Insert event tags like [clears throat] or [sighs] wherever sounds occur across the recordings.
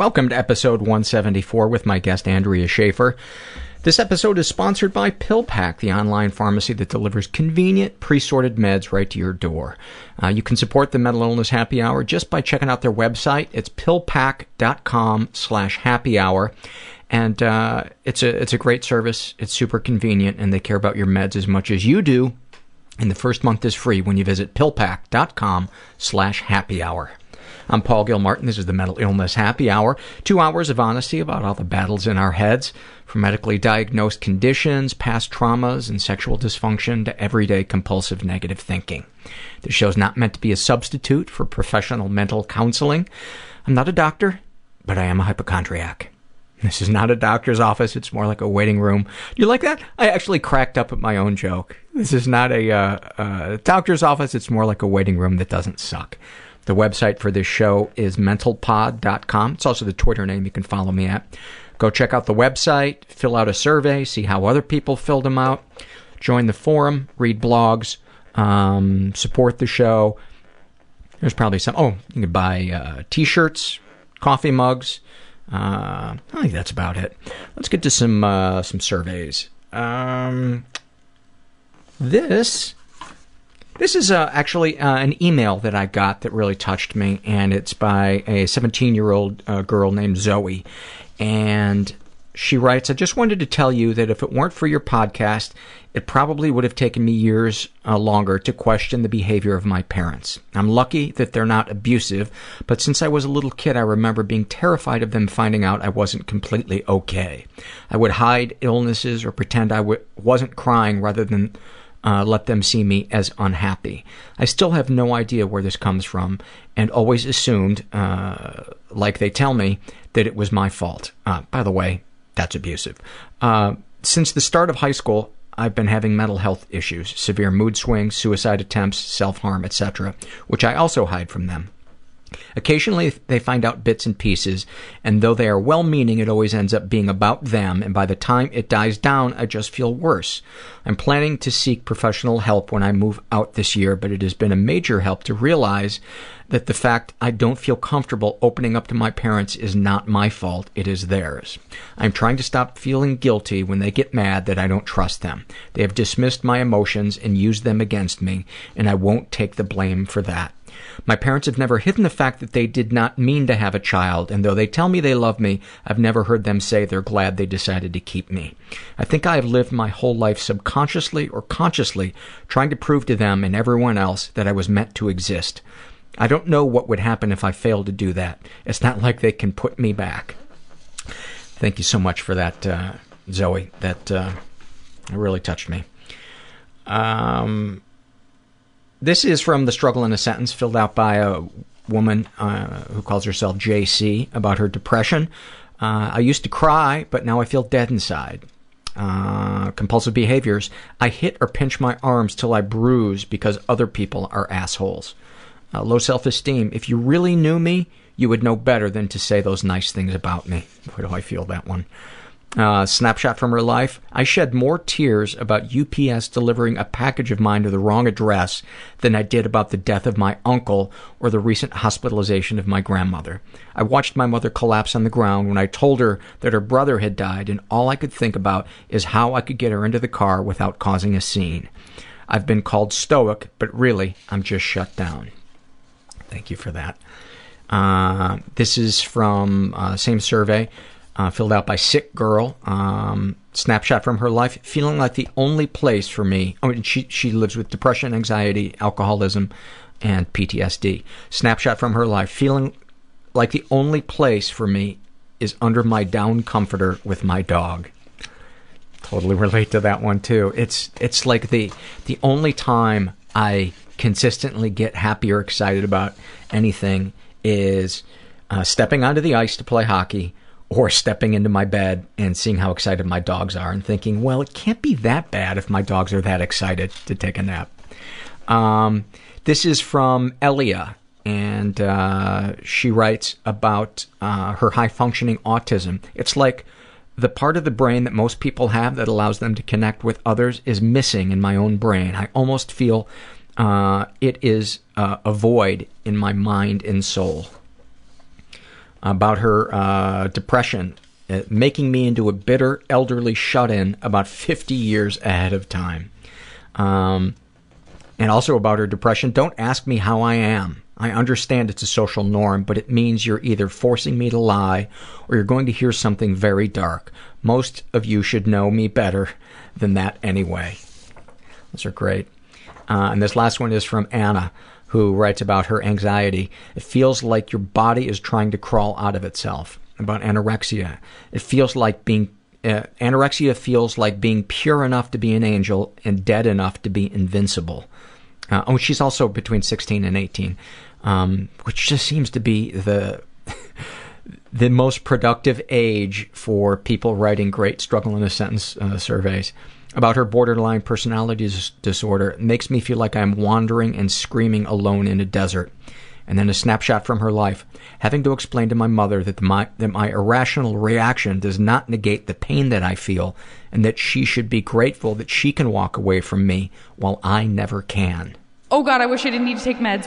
Welcome to episode 174 with my guest Andrea Schaeffer. This episode is sponsored by PillPack, the online pharmacy that delivers convenient, pre-sorted meds right to your door. Uh, you can support the Mental Illness Happy Hour just by checking out their website. It's pillpack.com slash happy hour. And uh, it's a it's a great service. It's super convenient, and they care about your meds as much as you do. And the first month is free when you visit pillpack.com slash happy hour. I'm Paul Gilmartin. This is the Mental Illness Happy Hour. Two hours of honesty about all the battles in our heads, from medically diagnosed conditions, past traumas, and sexual dysfunction to everyday compulsive negative thinking. This show's not meant to be a substitute for professional mental counseling. I'm not a doctor, but I am a hypochondriac. This is not a doctor's office. It's more like a waiting room. Do you like that? I actually cracked up at my own joke. This is not a uh, uh, doctor's office. It's more like a waiting room that doesn't suck. The website for this show is mentalpod.com. It's also the Twitter name you can follow me at. Go check out the website, fill out a survey, see how other people filled them out, join the forum, read blogs, um, support the show. There's probably some. Oh, you can buy uh, t-shirts, coffee mugs. Uh, I think that's about it. Let's get to some uh, some surveys. Um, this this is uh, actually uh, an email that I got that really touched me, and it's by a 17 year old uh, girl named Zoe. And she writes, I just wanted to tell you that if it weren't for your podcast, it probably would have taken me years uh, longer to question the behavior of my parents. I'm lucky that they're not abusive, but since I was a little kid, I remember being terrified of them finding out I wasn't completely okay. I would hide illnesses or pretend I w- wasn't crying rather than uh, let them see me as unhappy. I still have no idea where this comes from and always assumed, uh, like they tell me, that it was my fault. Uh, by the way, that's abusive. Uh, since the start of high school, I've been having mental health issues, severe mood swings, suicide attempts, self-harm, etc., which I also hide from them. Occasionally they find out bits and pieces, and though they are well-meaning, it always ends up being about them, and by the time it dies down, I just feel worse. I'm planning to seek professional help when I move out this year, but it has been a major help to realize that the fact I don't feel comfortable opening up to my parents is not my fault, it is theirs. I'm trying to stop feeling guilty when they get mad that I don't trust them. They have dismissed my emotions and used them against me, and I won't take the blame for that. My parents have never hidden the fact that they did not mean to have a child, and though they tell me they love me, I've never heard them say they're glad they decided to keep me. I think I have lived my whole life subconsciously or consciously trying to prove to them and everyone else that I was meant to exist. I don't know what would happen if I failed to do that. It's not like they can put me back. Thank you so much for that, uh, Zoe. That uh, really touched me. Um, this is from the struggle in a sentence filled out by a woman uh, who calls herself JC about her depression. Uh, I used to cry, but now I feel dead inside. Uh, compulsive behaviors. I hit or pinch my arms till I bruise because other people are assholes. Uh, low self-esteem. If you really knew me, you would know better than to say those nice things about me. Boy, do I feel that one. Uh, snapshot from her life. I shed more tears about UPS delivering a package of mine to the wrong address than I did about the death of my uncle or the recent hospitalization of my grandmother. I watched my mother collapse on the ground when I told her that her brother had died, and all I could think about is how I could get her into the car without causing a scene. I've been called stoic, but really, I'm just shut down. Thank you for that. Uh, this is from uh, same survey filled out by Sick Girl. Um, snapshot from her life, feeling like the only place for me. I mean, she she lives with depression, anxiety, alcoholism, and PTSD. Snapshot from her life, feeling like the only place for me is under my down comforter with my dog. Totally relate to that one too. It's it's like the the only time I consistently get happy or excited about anything is uh, stepping onto the ice to play hockey or stepping into my bed and seeing how excited my dogs are and thinking, well, it can't be that bad if my dogs are that excited to take a nap. Um, this is from Elia, and uh, she writes about uh, her high functioning autism. It's like the part of the brain that most people have that allows them to connect with others is missing in my own brain. I almost feel uh, it is uh, a void in my mind and soul about her uh, depression, uh, making me into a bitter elderly shut-in about 50 years ahead of time. Um, and also about her depression, don't ask me how I am. I understand it's a social norm, but it means you're either forcing me to lie or you're going to hear something very dark. Most of you should know me better than that anyway. Those are great. Uh, and this last one is from Anna who writes about her anxiety. It feels like your body is trying to crawl out of itself. About anorexia. It feels like being uh, anorexia feels like being pure enough to be an angel and dead enough to be invincible. Uh, oh, she's also between 16 and 18, um, which just seems to be the [laughs] the most productive age for people writing great struggle in a sentence uh, surveys about her borderline personality dis- disorder makes me feel like I'm wandering and screaming alone in a desert. And then a snapshot from her life, having to explain to my mother that my, that my irrational reaction does not negate the pain that I feel, and that she should be grateful that she can walk away from me while I never can. Oh god, I wish I didn't need to take meds.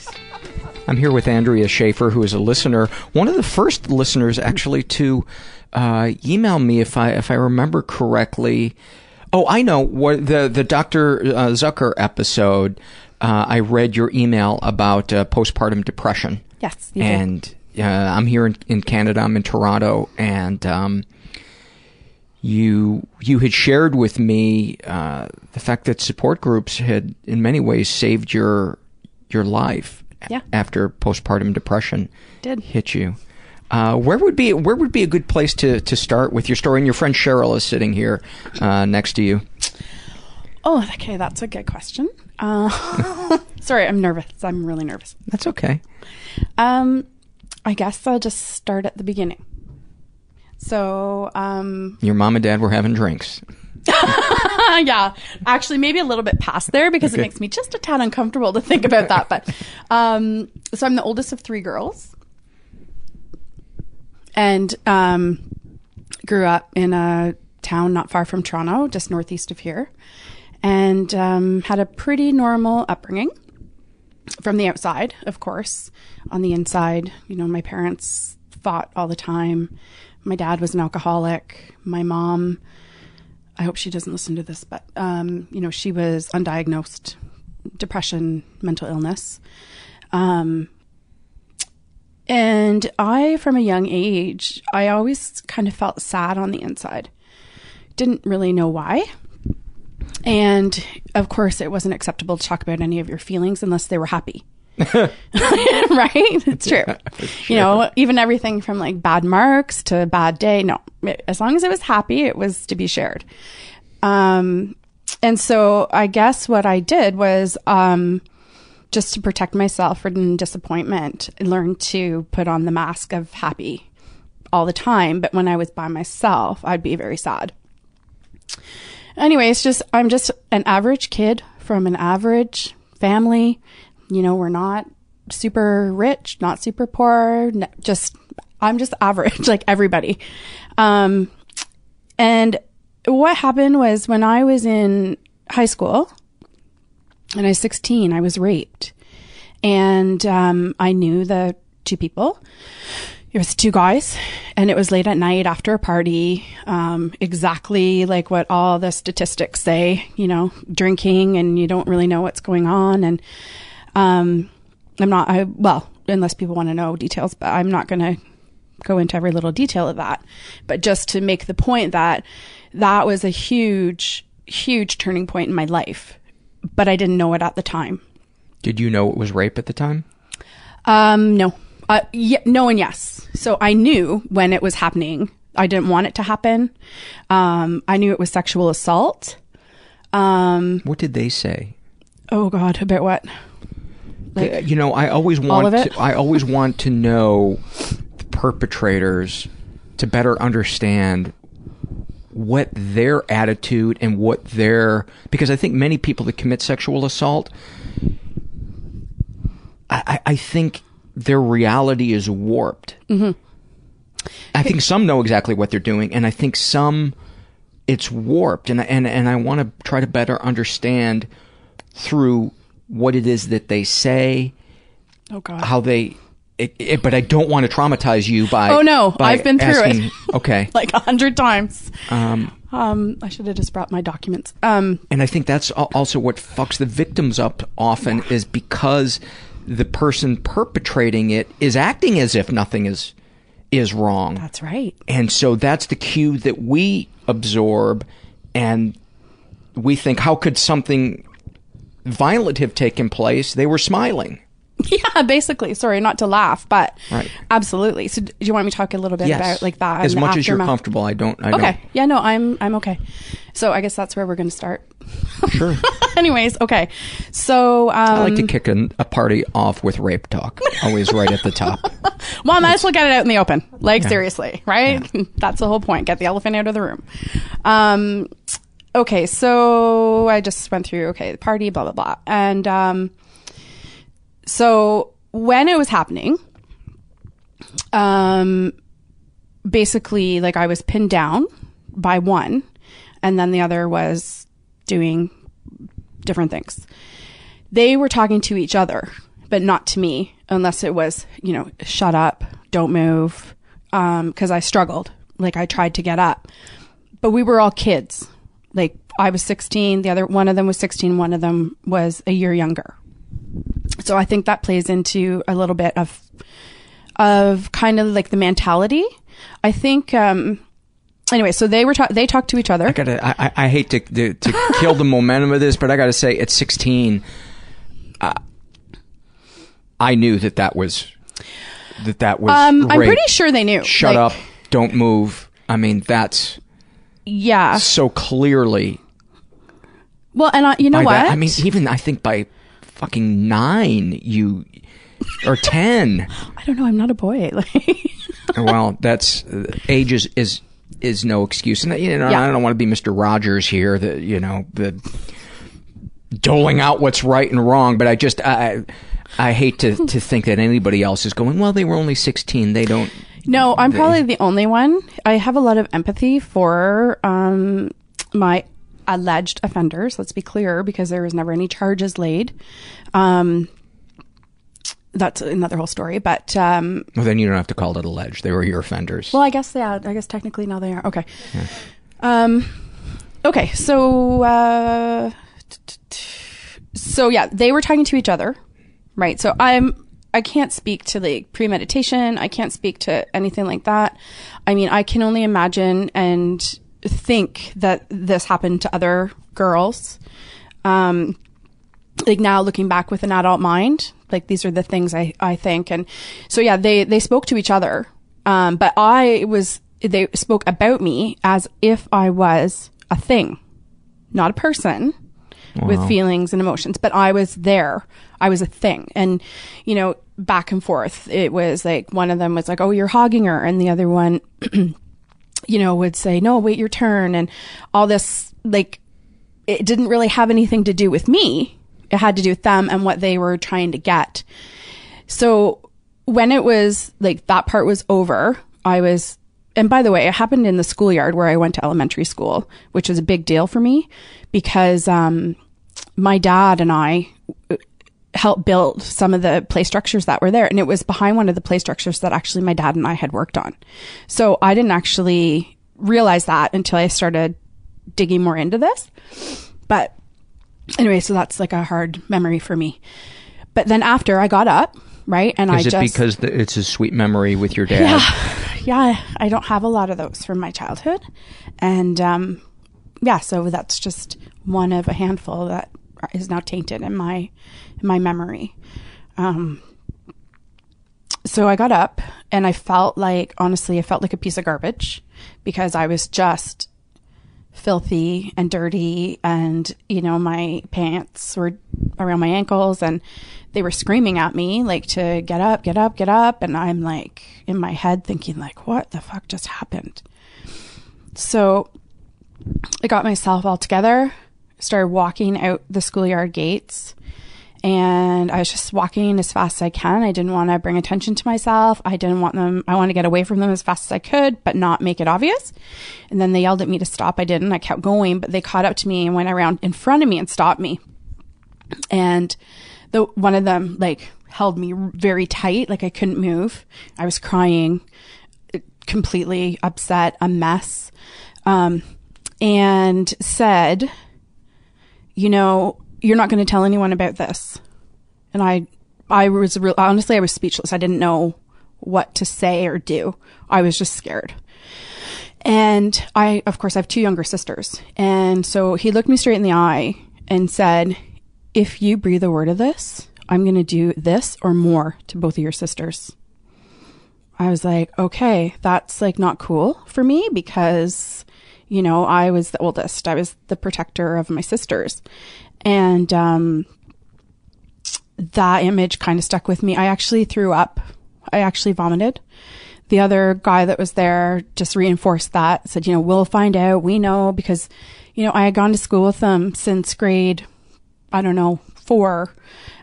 I'm here with Andrea Schaeffer, who is a listener, one of the first listeners actually to uh, email me, if I if I remember correctly. Oh, I know what the the Dr. Uh, Zucker episode. Uh, I read your email about uh, postpartum depression. Yes, you and uh, I'm here in, in Canada. I'm in Toronto, and um, you you had shared with me uh, the fact that support groups had, in many ways, saved your your life Yeah. after postpartum depression Did. hit you. Uh, where would be where would be a good place to, to start with your story? And your friend Cheryl is sitting here uh, next to you. Oh, okay, that's a good question. Uh, [laughs] sorry, I'm nervous. I'm really nervous. That's okay. Um, I guess I'll just start at the beginning. So, um, Your mom and dad were having drinks. [laughs] yeah, actually, maybe a little bit past there because Okay. it makes me just a tad uncomfortable to think about that. But um, so I'm the oldest of three girls, and um, grew up in a town not far from Toronto, just northeast of here, and um, had a pretty normal upbringing. From the outside, of course. On the inside, you know, my parents fought all the time. My dad was an alcoholic. My mom, I hope she doesn't listen to this, but um, you know, she was undiagnosed depression, mental illness. Um, and I, from a young age, I always kind of felt sad on the inside. Didn't really know why. And of course, it wasn't acceptable to talk about any of your feelings unless they were happy. [laughs] right? It's true. You know, even everything from like bad marks to bad day. No, as long as it was happy, it was to be shared. Um, and so I guess what I did was, um, just to protect myself from disappointment, I learned to put on the mask of happy all the time. But when I was by myself, I'd be very sad. Anyway, it's just, I'm just an average kid from an average family. You know, we're not super rich, not super poor, just, I'm just average, [laughs] like everybody. Um, and what happened was when I was in high school, and I was 16, I was raped. And um, I knew the two people. It was two guys, and it was late at night after a party. Um, exactly like what all the statistics say, you know, drinking and you don't really know what's going on. And um, I'm not, I, well, unless people want to know details, but I'm not going to go into every little detail of that. But just to make the point that that was a huge, huge turning point in my life, but I didn't know it at the time. Did you know it was rape at the time? Um, no. Uh, yeah, no and yes. So I knew when it was happening. I didn't want it to happen. Um, I knew it was sexual assault. Um, What did they say? oh God, about what? Uh, you know, I always want to, I always [laughs] want to know the perpetrators to better understand what their attitude and what their because I think many people that commit sexual assault I, I- think their reality is warped. Mhm. I think some know exactly what they're doing, and I think some it's warped, and and and I want to try to better understand through what it is that they say, Oh God. how they. It, it, but I don't want to traumatize you by. Oh, no. by I've been through it. Okay. [laughs] like a hundred times. Um, Um, I should have just brought my documents. Um, and I think that's also what fucks the victims up often is because the person perpetrating it is acting as if nothing is is wrong. That's right. And so that's the cue that we absorb and we think how could something violent have taken place? They were smiling. [laughs] yeah, basically. Sorry, not to laugh, but Right. absolutely. So, do you want me to talk a little bit yes. about like that? As much as you're comfortable, I don't I okay. Yeah. No, I'm I'm okay. So I guess that's where we're going to start. sure. [laughs] Anyways, okay. So um, I like to kick a, a party off with rape talk. Always right at the top. [laughs] Well, I might as well get it out in the open. Like Yeah. seriously, right? That's the whole point. Get the elephant out of the room. Um, okay, so I just went through okay the party, blah blah blah, and um, so when it was happening, um, basically like I was pinned down by one, and then the other was doing different things. They were talking to each other, but not to me, unless it was, you know, shut up, don't move, because I struggled. Like I tried to get up, but we were all kids. Like I was 16, the other one of them was 16, one of them was a year younger. So I think that plays into a little bit of of kind of like the mentality. I think. um Anyway, so they were ta- they talked to each other. I gotta. I, I- hate to, to to kill the momentum of this, but I gotta say, at 16, uh, I knew that that was that that was. Um, I'm pretty sure they knew. Shut Like, up! Don't move. I mean, that's Yeah. so clearly. Well, and uh, you know by what? that- I mean, even I think by fucking nine, you or ten. [laughs] I don't know. I'm not a boy. Like, [laughs] well, that's uh, age is is is no excuse, and you know Yeah. I don't want to be Mister Rogers here, the you know the doling out what's right and wrong, but I just I I hate to to think that anybody else is going. Well, they were only sixteen. They don't. No, I'm probably the only one. I have a lot of empathy for um, my alleged offenders. Let's be clear, because there was never any charges laid. Um, that's another whole story. But um, Well, then you don't have to call it alleged. They were your offenders. well, I guess yeah. I guess technically now they are okay. Um, okay, so uh, so yeah, they were talking to each other, right? So I'm I can't speak to like premeditation. I can't speak to anything like that. I mean, I can only imagine and think that this happened to other girls. Um, like now looking back with an adult mind, like these are the things I, I think. And so yeah, they, they spoke to each other. Um, but I was, they spoke about me as if I was a thing, not a person with feelings and emotions, but I was there. I was a thing. And, you know, back and forth, it was like one of them was like, Oh, you're hogging her. And the other one, [clears throat] you know, would say, no, wait your turn. And all this, like, it didn't really have anything to do with me. It had to do with them and what they were trying to get. So when it was like that part was over, I was, and by the way, it happened in the schoolyard where I went to elementary school, which was a big deal for me because, um, my dad and I uh, helped build some of the play structures that were there. And it was behind one of the play structures that actually my dad and I had worked on. So I didn't actually realize that until I started digging more into this. But anyway, so that's like a hard memory for me. But then after I got up, right, and Is I just because the, it's a sweet memory with your dad? yeah, yeah, I don't have a lot of those from my childhood, and um, yeah, so that's just one of a handful that is now tainted in my in my memory. Um, so I got up and I felt like, honestly, I felt like a piece of garbage because I was just filthy and dirty and you know my pants were around my ankles and they were screaming at me like to get up get up get up. And i'm like in my head thinking like what the fuck just happened? So i got myself all together started walking out the schoolyard gates and I was just walking as fast as I can. I didn't want to bring attention to myself. I didn't want them, I wanted to get away from them as fast as I could, but not make it obvious. And then they yelled at me to stop. I didn't. I kept going, but they caught up to me and went around in front of me and stopped me. And the, one of them like held me very tight, like I couldn't move. I was crying, completely upset, a mess. Um, and said, you know, you're not going to tell anyone about this. And I, I was real, honestly, I was speechless. I didn't know what to say or do. I was just scared. And I, of course, I have two younger sisters. And so he looked me straight in the eye and said, if you breathe a word of this, I'm going to do this or more to both of your sisters. I was like, okay, that's like not cool for me because, you know, I was the oldest. I was the protector of my sisters. And um, that image kind of stuck with me. I actually threw up. I actually vomited. The other guy that was there just reinforced that, said, you know, we'll find out. We know because, you know, I had gone to school with them since grade, I don't know, four.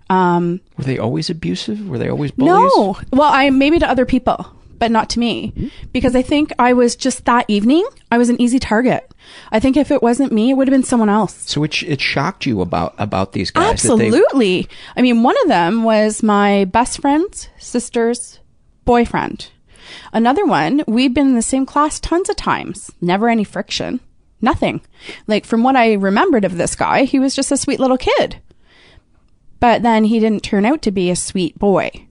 Um, Were they always abusive? Were they always bullies? no. Well, I maybe to other people, but not to me. Mm-hmm. Because I think I was just that evening, I was an easy target. I think if it wasn't me, it would have been someone else. So it, it shocked you about about these guys? Absolutely. I mean, one of them was my best friend's sister's boyfriend. Another one, we've been in the same class tons of times. Never any friction. Nothing. Like from what I remembered of this guy, he was just a sweet little kid. But then he didn't turn out to be a sweet boy.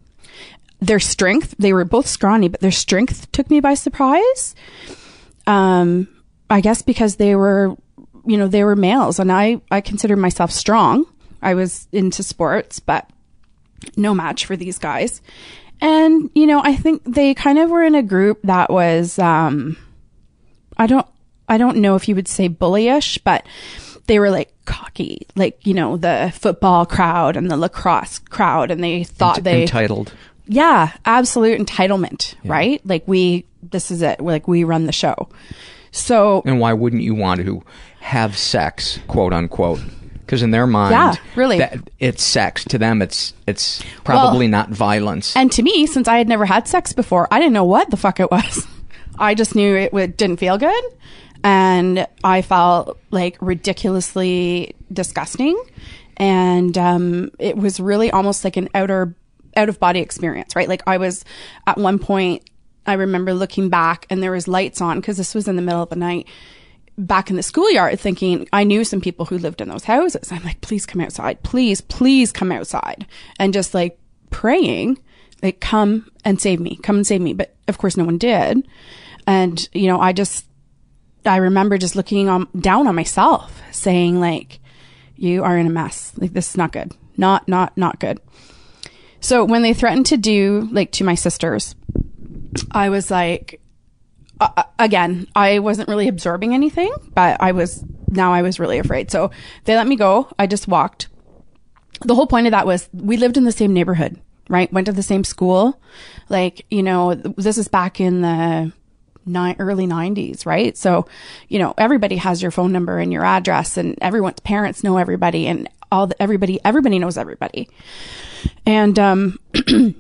Their strength, they were both scrawny, but their strength took me by surprise. Um, I guess because they were, you know, they were males and I, I consider myself strong. I was into sports, but no match for these guys. And, you know, I think they kind of were in a group that was, um, I don't, I don't know if you would say bullyish, but they were like cocky, like, you know, the football crowd and the lacrosse crowd. And they thought Ent- they, entitled. Yeah, absolute entitlement, right? Like we, this is it. Like we run the show. So And why wouldn't you want to have sex, quote unquote? Because in their mind, Yeah, really. that it's sex. To them, it's it's probably not violence. And to me, since I had never had sex before, I didn't know what the fuck it was. [laughs] I just knew it didn't feel good. And I felt like ridiculously disgusting. And um, it was really almost like an outer out of body experience, right? Like I was at one point, I remember looking back and there was lights on because this was in the middle of the night back in the schoolyard thinking I knew some people who lived in those houses. I'm like, please come outside. Please, please come outside. And just like praying, like, come and save me. Come and save me. But of course, no one did. And, you know, I just, I remember just looking on, down on myself saying like, you are in a mess. Like, this is not good. Not, not, not good. So when they threatened to do like to my sisters, I was like, uh, again, I wasn't really absorbing anything, but I was, now I was really afraid. So they let me go. I just walked. The whole point of that was we lived in the same neighborhood, right? Went to the same school. Like, you know, this is back in the ni- early 90s, right? So, you know, everybody has your phone number and your address and everyone's parents know everybody and all the, everybody, everybody knows everybody. And, um, [clears throat] and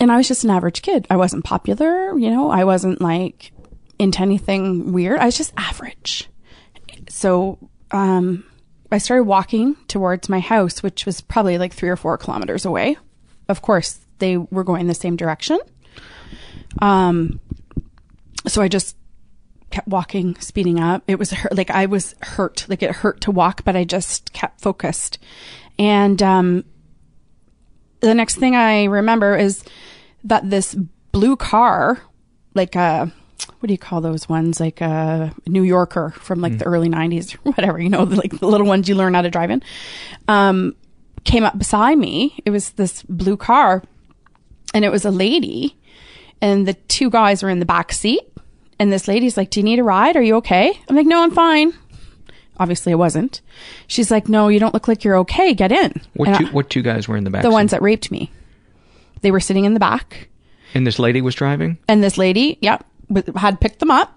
I was just an average kid. I wasn't popular, you know, I wasn't like into anything weird. I was just average. So, um, I started walking towards my house, which was probably like three or four kilometers away. Of course, they were going the same direction. Um, so I just kept walking, speeding up. It was hurt, like I was hurt, like it hurt to walk, but I just kept focused. And, um, the next thing I remember is that this blue car, like a, what do you call those ones? Like a New Yorker from like the early 90s or whatever, you know, like the little ones you learn how to drive in, um, came up beside me. It was this blue car and it was a lady and the two guys were in the back seat. And this lady's like, Do you need a ride? Are you okay? I'm like, No, I'm fine. Obviously, I wasn't. She's like, No, you don't look like you're okay. Get in. What two, I- what two guys were in the back? the seat? ones that raped me. They were sitting in the back, And this lady was driving? and this lady, yep, had picked them up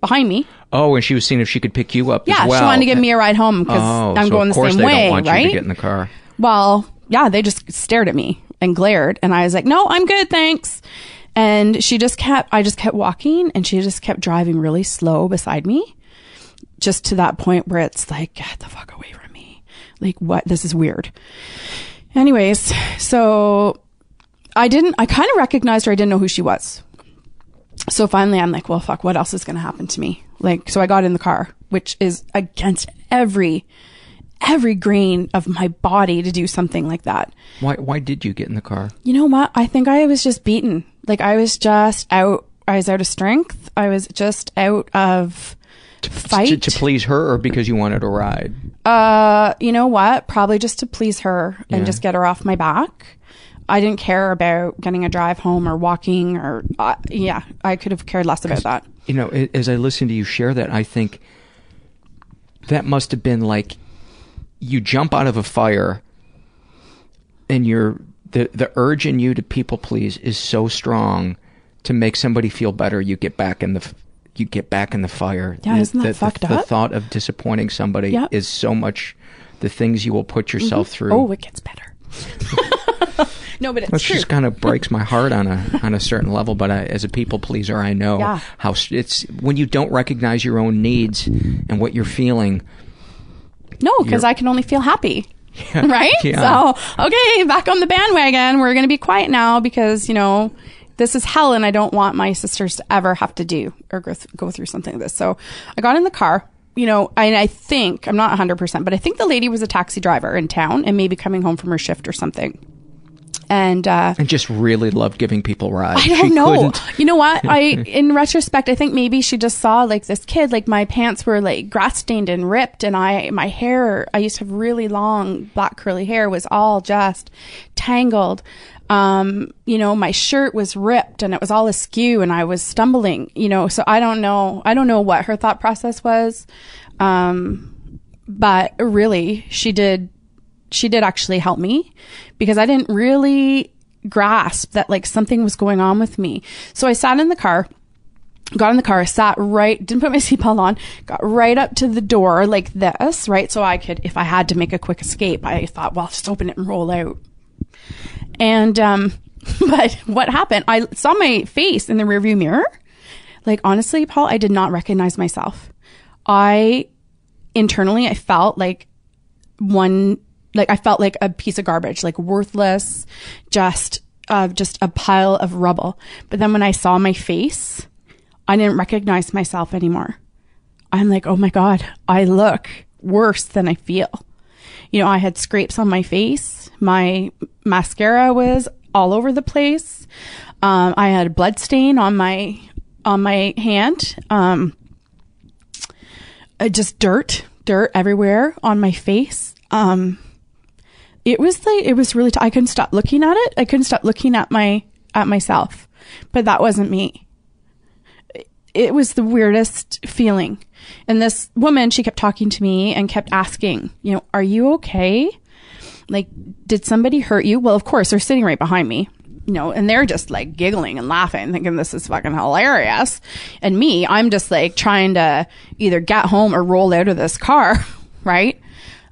behind me. Oh, and she was seeing if she could pick you up Yeah, as well. she wanted to give me a ride home because oh, I'm so going the same they way, don't want right? you to get in the car. Well, yeah, they just stared at me and glared, and I was like, "No, I'm good, thanks." And she just kept, I just kept walking, and she just kept driving really slow beside me, just to that point where it's like, "Get the fuck away from me!" Like, what? This is weird. Anyways, so I didn't, I kind of recognized her. I didn't know who she was. So finally, I'm like, well, fuck, what else is going to happen to me? Like, so I got in the car, which is against every, every grain of my body to do something like that. Why why did you get in the car? You know what? I think I was just beaten. Like, I was just out, I was out of strength. I was just out of fight. To, to please her or because you wanted a ride? Uh, you know what? Probably just to please her and Yeah. just get her off my back. I didn't care about getting a drive home or walking or, uh, yeah, I could have cared less about that. You know, as I listen to you share that, I think that must have been like you jump out of a fire and you're the the urge in you to people please is so strong to make somebody feel better you get back in the you get back in the fire Yeah, the, isn't that the, fucked the, the thought of disappointing somebody Yeah. is so much the things you will put yourself Mhm. through Oh, it gets better. [laughs] no, but it's which true. just kind of breaks my heart on a [laughs] on a certain level. But I, as a people pleaser, I know Yeah. how it's when you don't recognize your own needs and what you're feeling. No, because I can only feel happy. [laughs] Yeah. right? Yeah. So, okay, back on the bandwagon. We're going to be quiet now because, you know, this is hell and I don't want my sisters to ever have to do or go, th- go through something like this. So I got in the car, you know, and I think, I'm not 100%, but I think the lady was a taxi driver in town and maybe coming home from her shift or something. And, uh, and just really loved giving people rides. I don't She know. couldn't- You know what? I, [laughs] in retrospect, I think maybe she just saw like this kid, like my pants were like grass stained and ripped and I, my hair, I used to have really long black curly hair was all just tangled. Um, you know, my shirt was ripped and it was all askew and I was stumbling, you know, so I don't know. I don't know what her thought process was. Um, but really she did she did actually help me because I didn't really grasp that like something was going on with me. So I sat in the car, got in the car, sat right, didn't put my [laughs] seatbelt on, got right up to the door like this, right? So I could, if I had to make a quick escape, I thought, well, just open it and roll out. And, um, [laughs] but what happened? I saw my face in the rearview mirror. Like, honestly, Paul, I did not recognize myself. I internally, I felt like one like I felt like a piece of garbage, like worthless, just uh, just a pile of rubble. But then when I saw my face, I didn't recognize myself anymore. I'm like, oh my god, I look worse than I feel. You know, I had scrapes on my face. My mascara was all over the place. Um, I had a blood stain on my on my hand. Um, uh, just dirt, dirt everywhere on my face. Um, it was like it was really. T- I couldn't stop looking at it. I couldn't stop looking at my at myself, but that wasn't me. It was the weirdest feeling. And this woman, she kept talking to me and kept asking, you know, are you okay? Like, did somebody hurt you? Well, of course, they're sitting right behind me you know, and they're just like giggling and laughing, thinking this is fucking hilarious. And me, I'm just like trying to either get home or roll out of this car, [laughs] right?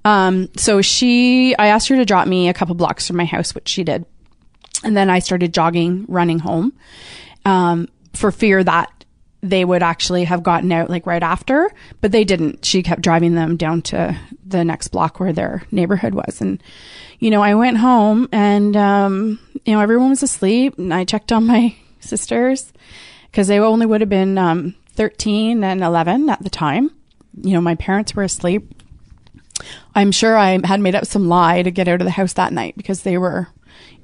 Um, so she, I asked her to drop me a couple blocks from my house, which she did. And then I started jogging, running home, um, for fear that they would actually have gotten out like right after, but they didn't. She kept driving them down to the next block where their neighborhood was. And, you know, I went home and, um, you know, everyone was asleep and I checked on my [laughs] sisters because they only would have been, um, 13 and 11 at the time. You know, my parents were asleep. I'm sure I had made up some lie to get out of the house that night because they were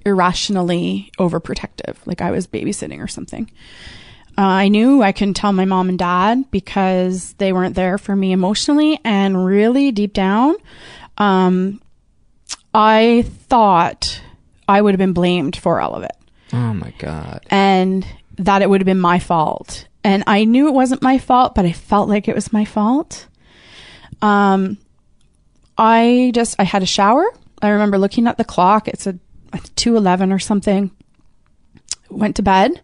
irrationally overprotective, like I was babysitting or something. Uh, I knew I couldn't tell my mom and dad because they weren't there for me emotionally. And really deep down, um, I thought I would have been blamed for all of it. Oh my God. And that it would have been my fault. And I knew it wasn't my fault, but I felt like it was my fault. Um, I just, I had a shower. I remember looking at the clock. It's a 211 or something. Went to bed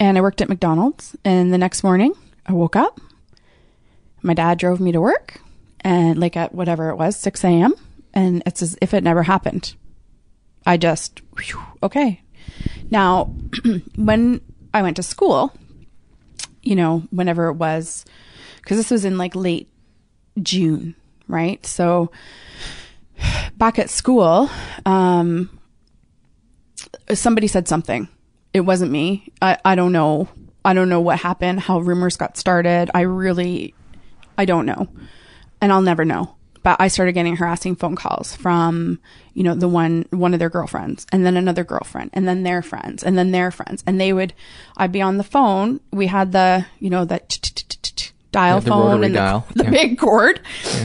and I worked at McDonald's. And the next morning, I woke up. My dad drove me to work, and like at whatever it was, 6 a.m. And it's as if it never happened. I just, whew, okay. Now, [clears throat] when I went to school, you know, whenever it was, because this was in like late June, right? So back at school, um, somebody said something it wasn't me. I, I don't know. I don't know what happened, how rumors got started. I really, I don't know. And I'll never know. But I started getting harassing phone calls from, you know, the one, one of their girlfriends and then another girlfriend and then their friends and then their friends. And they would, I'd be on the phone. We had the, you know, that dial phone and the, the big cord.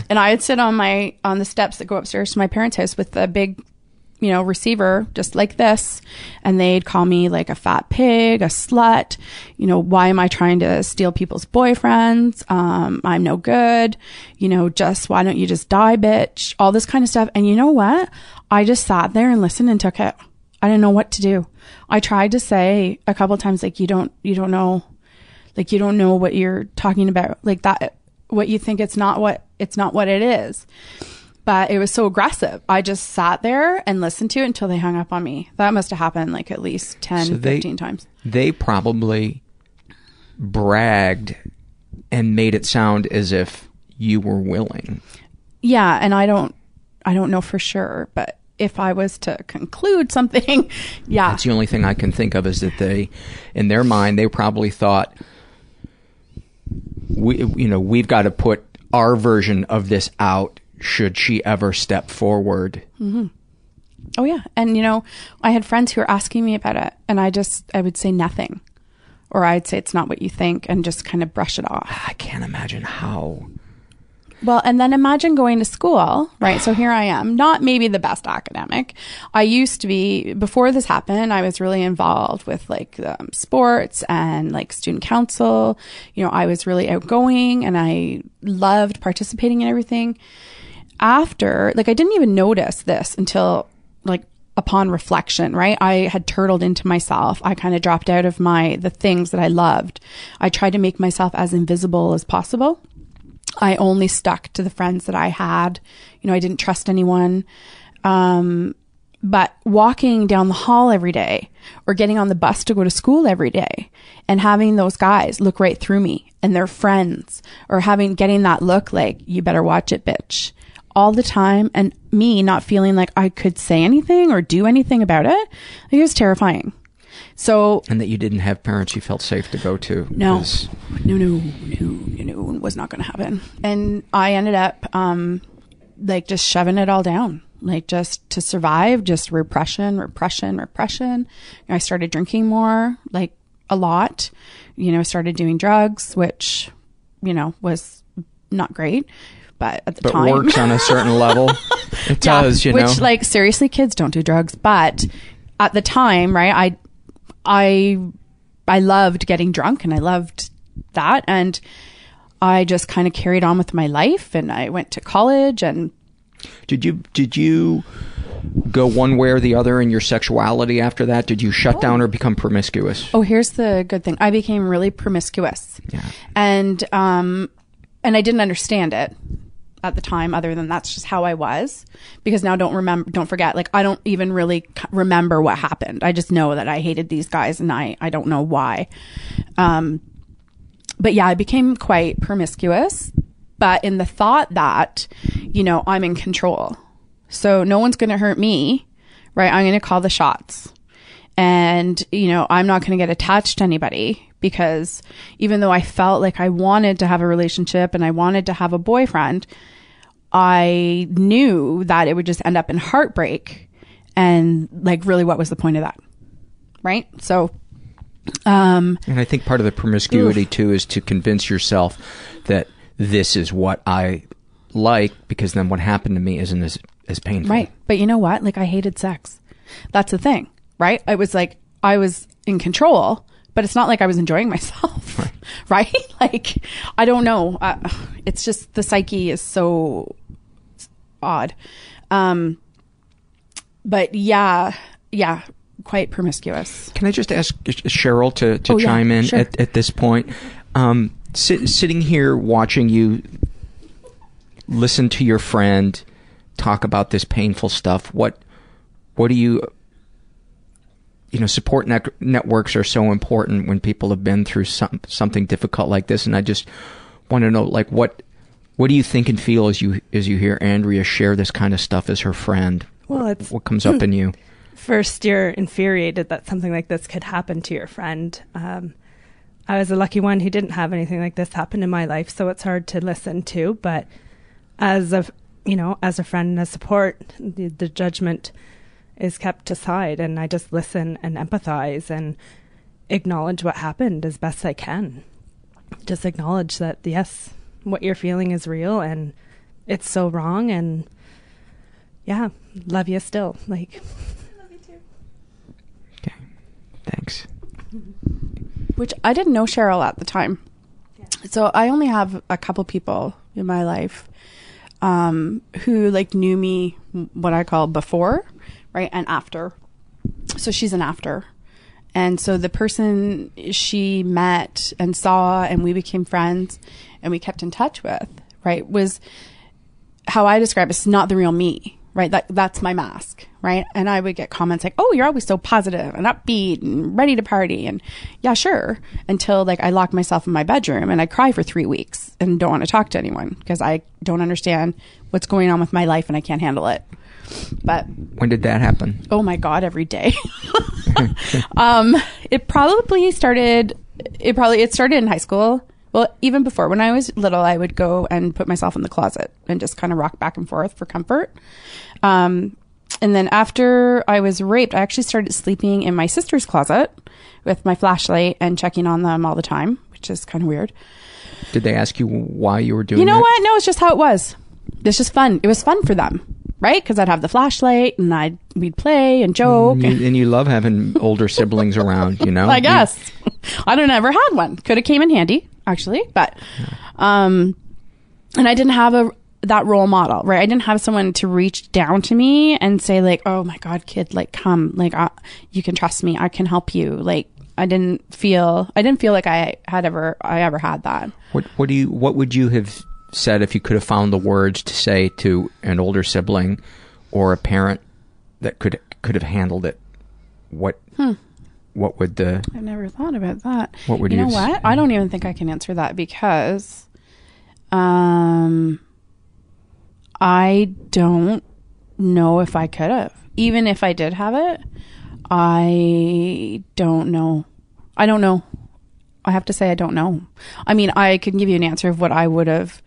And I'd sit on my, on the steps that go upstairs to my parents' house with the big you know, receiver just like this. And they'd call me like a fat pig, a slut. You know, why am I trying to steal people's boyfriends? Um, I'm no good. You know, just why don't you just die, bitch? All this kind of stuff. And you know what? I just sat there and listened and took it. I didn't know what to do. I tried to say a couple times, like, you don't, you don't know, like, you don't know what you're talking about. Like that, what you think it's not what, it's not what it is but it was so aggressive. I just sat there and listened to it until they hung up on me. That must have happened like at least 10, so they, 15 times. They probably bragged and made it sound as if you were willing. Yeah, and I don't I don't know for sure, but if I was to conclude [laughs] something, yeah. That's the only thing I can think of is that they in their mind they probably thought we you know, we've got to put our version of this out should she ever step forward. Mm-hmm. Oh yeah, and you know, I had friends who were asking me about it, and I just I would say nothing, or I'd say it's not what you think, and just kind of brush it off. I can't imagine how. Well, and then imagine going to school, right? so here I am, not maybe the best academic. I used to be, before this happened, I was really involved with like um, sports and like student council. You know, I was really outgoing and I loved participating in everything after, like, I didn't even notice this until like upon reflection, right? I had turtled into myself. I kind of dropped out of my, the things that I loved. I tried to make myself as invisible as possible. I only stuck to the friends that I had. You know, I didn't trust anyone. Um, but walking down the hall every day or getting on the bus to go to school every day and having those guys look right through me and their friends or having, getting that look like, you better watch it, bitch all the time and me not feeling like I could say anything or do anything about it. It was terrifying. So And that you didn't have parents you felt safe to go to. no, no, no, no, no, no, was not going to happen. And I ended up, um, like just shoving it all down, like just to survive, just repression, repression, repression. I started drinking more, like a lot. You know, started doing drugs, which, you know, was not great. But at the But time, works on a certain [laughs] level. It Yeah, does, you which know. Which like seriously kids don't do drugs but at the time right i i i loved getting drunk and i loved that and i just kind of carried on with my life and i went to college and Did you did you go one way or the other in your sexuality after that? Did you shut down or become promiscuous? oh here's the good thing i became really promiscuous Yeah. and um and i didn't understand it at the time other than that's just how i was. Because now don't remember don't forget like i don't even really remember what happened. I just know that i hated these guys and i i don't know why. Um but yeah i became quite promiscuous. But in the thought that you know i'm in control. So no one's going to hurt me right? I'm going to call the shots. And you know i'm not going to get attached to anybody because even though i felt like i wanted to have a relationship and i wanted to have a boyfriend i knew that it would just end up in heartbreak and like really what was the point of that right so um And I think part of the promiscuity too is to convince yourself that this is what I like because then what happened to me isn't as as painful. Right. But you know what? Like I hated sex. That's the thing, right? I was like I was in control, but it's not like I was enjoying myself. Right? [laughs] [laughs] Like I don't know. Uh, it's just the psyche is so odd. Um but yeah, yeah, quite promiscuous. Can I just ask Cheryl to, to Oh, yeah, chime in sure. at, at this point? Um, sit, sitting here watching you listen to your friend talk about this painful stuff, what what do you you know support net- networks are so important when people have been through some, something difficult like this and I just want to know like what what do you think and feel as you as you hear Andrea share this kind of stuff as her friend? Well, it's what comes up in you? [clears throat] First, you're infuriated that something like this could happen to your friend. Um, I was a lucky one who didn't have anything like this happen in my life, so it's hard to listen to. But as a you know, as a friend and a support, the, the judgment is kept aside, and I just listen and empathize and acknowledge what happened as best I can. Just acknowledge that yes, what you're feeling is real, and it's so wrong, and yeah, love you still. Like, [laughs] love you too. Okay. Thanks. Which I didn't know Cheryl at the time. So I only have a couple people in my life um, who like knew me what I call before, right, and after. So she's an after. And so the person she met and saw and we became friends and we kept in touch with, right, was how I describe it's not the real me, right? That that's my mask, right? And I would get comments like, "Oh, you're always so positive and upbeat and ready to party." And yeah, sure, until like I lock myself in my bedroom and I cry for 3 weeks and don't want to talk to anyone because I don't understand what's going on with my life and I can't handle it. But When did that happen? oh my god, every day. [laughs] um it probably started it probably it started in high school. Well, even before when I was little, I would go and put myself in the closet and just kind of rock back and forth for comfort. Um, and then after I was raped, I actually started sleeping in my sister's closet with my flashlight and checking on them all the time, which is kind of weird. Did they ask you why you were doing You know that? what? No, it's just how it was. It's just fun. It was fun for them, right? Because I'd have the flashlight and I'd we'd play and joke. And you, and you love having older siblings around, you [laughs] know? I guess. I don't ever had one. Could have came in handy, actually, but um and I didn't have a that role model, right? I didn't have someone to reach down to me and say like, "Oh my god, kid, like come, like uh, you can trust me. I can help you." Like I didn't feel I didn't feel like I had ever I ever had that. What what do you what would you have said if you could have found the words to say to an older sibling or a parent that could could have handled it? What Hmm. What would the I've never thought about that. What would you you know? What I don't even think I can answer that because, um, I don't know if I could have. Even if I did have it, I don't know. I don't know. I have to say I don't know. I mean, I can give you an answer of what I would have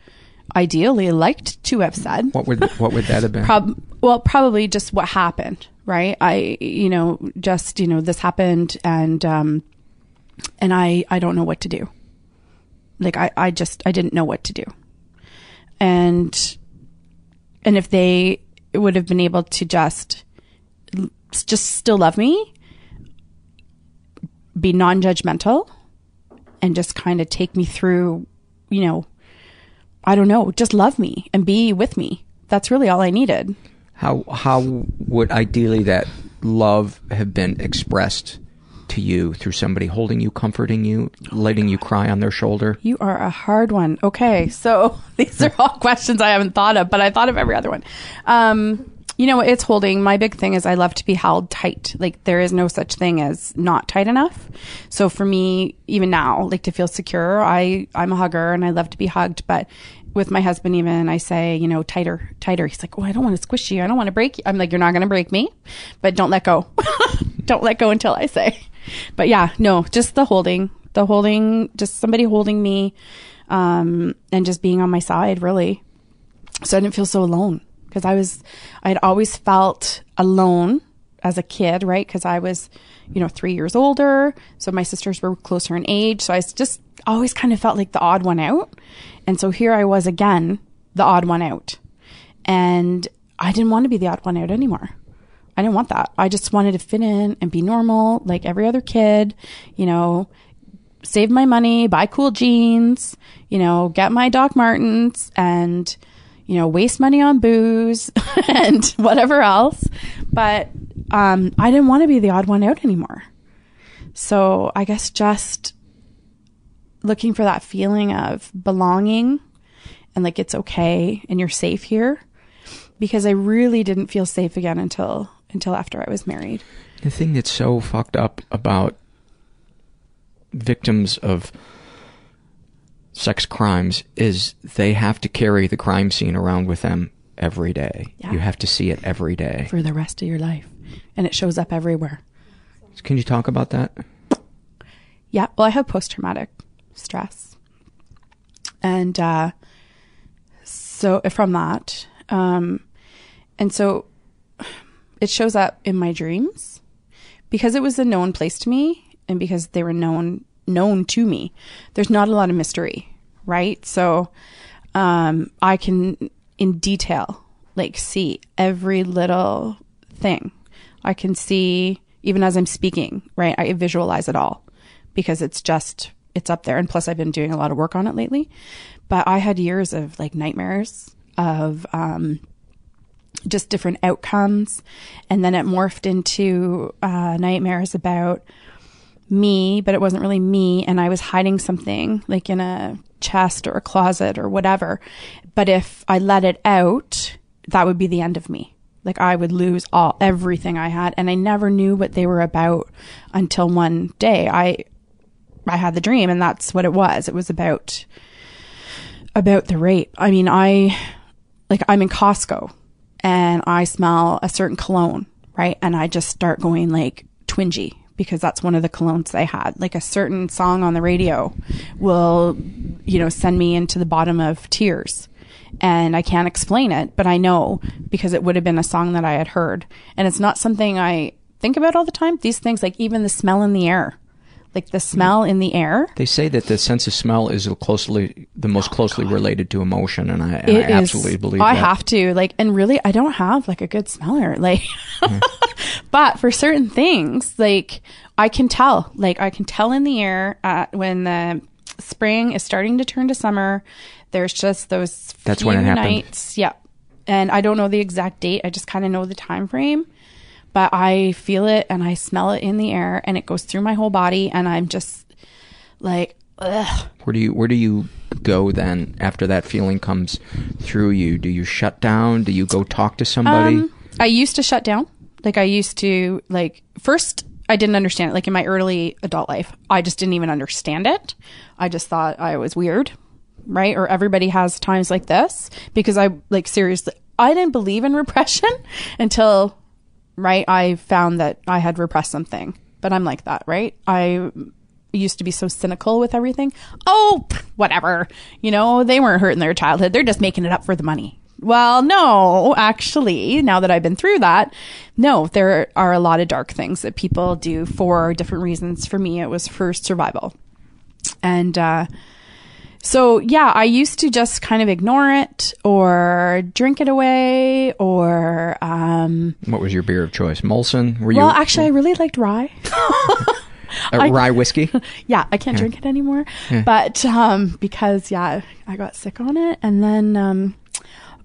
ideally liked to have said. What would what would that have been? Prob- well, probably just what happened, right? I, you know, just you know, this happened, and um, and I, I don't know what to do. Like I, I just, I didn't know what to do, and, and if they would have been able to just, just still love me, be non-judgmental, and just kind of take me through, you know, I don't know, just love me and be with me. That's really all I needed. How how would ideally that love have been expressed to you through somebody holding you, comforting you, letting you cry on their shoulder? You are a hard one. Okay, so [laughs] these are all questions I haven't thought of, but I thought of every other one. Um, you know, it's holding. My big thing is I love to be held tight. Like there is no such thing as not tight enough. So for me, even now, like to feel secure, I I'm a hugger and I love to be hugged. But with my husband, even I say, you know, tighter, tighter. He's like, oh, I don't want to squish you. I don't want to break you. I'm like, you're not going to break me, but don't let go. [laughs] don't let go until I say. But yeah, no, just the holding, the holding, just somebody holding me, um, and just being on my side, really. So I didn't feel so alone because I was, I had always felt alone as a kid, right? Because I was, you know, three years older. So my sisters were closer in age. So I just always kind of felt like the odd one out. And so here I was again, the odd one out. And I didn't want to be the odd one out anymore. I didn't want that. I just wanted to fit in and be normal like every other kid, you know, save my money, buy cool jeans, you know, get my Doc Martens and, you know, waste money on booze [laughs] and whatever else. But um, I didn't want to be the odd one out anymore. So I guess just looking for that feeling of belonging and like it's okay and you're safe here because I really didn't feel safe again until until after I was married. The thing that's so fucked up about victims of sex crimes is they have to carry the crime scene around with them every day. Yeah. You have to see it every day. for the rest of your life. And it shows up everywhere. Can you talk about that? Yeah. Well, I have post traumatic stress. And uh, so from that, um, and so it shows up in my dreams because it was a known place to me and because they were known known to me. There's not a lot of mystery, right? So um, I can in detail like see every little thing. I can see even as I'm speaking, right? I visualize it all because it's just it's up there and plus I've been doing a lot of work on it lately. But I had years of like nightmares of um just different outcomes and then it morphed into uh nightmares about me, but it wasn't really me and I was hiding something like in a chest or a closet or whatever. But if I let it out, that would be the end of me. Like I would lose all everything I had and I never knew what they were about until one day I I had the dream and that's what it was. It was about about the rape. I mean, I like I'm in Costco and I smell a certain cologne, right? And I just start going like twingy because that's one of the colognes they had. Like a certain song on the radio will, you know, send me into the bottom of tears. And I can't explain it, but I know because it would have been a song that I had heard. And it's not something I think about all the time. These things, like even the smell in the air, like the smell in the air. They say that the sense of smell is closely the most closely related to emotion, and I, and I It is- absolutely believe it. I that. have to like, and really, I don't have like a good smeller, [laughs] like. but for certain things, like I can tell, like I can tell in the air uh, when the spring is starting to turn to summer. There's just those That's few when it happened. nights, yeah. And I don't know the exact date. I just kind of know the time frame. But I feel it and I smell it in the air, and it goes through my whole body, and I'm just like, ugh. Where do you where do you go then after that feeling comes through you? Do you shut down? Do you go talk to somebody? Um, I used to shut down. Like I used to like first I didn't understand it. Like in my early adult life, I just didn't even understand it. I just thought I was weird. right? Or everybody has times like this because I like seriously, I didn't believe in repression [laughs] until, right? I found that I had repressed something, but I'm like that, right? I used to be so cynical with everything. Oh, whatever. You know, they weren't hurt in their childhood. They're just making it up for the money. Well, no, actually, now that I've been through that, no, there are a lot of dark things that people do for different reasons. For me, it was for survival. And, uh, so yeah, I used to just kind of ignore it or drink it away or, um, What was your beer of choice? Molson? Were you well, actually, I really liked rye. [laughs] uh, I- rye whiskey? [laughs] yeah, I can't Yeah. drink it anymore. Yeah. But um because yeah, I got sick on it and then um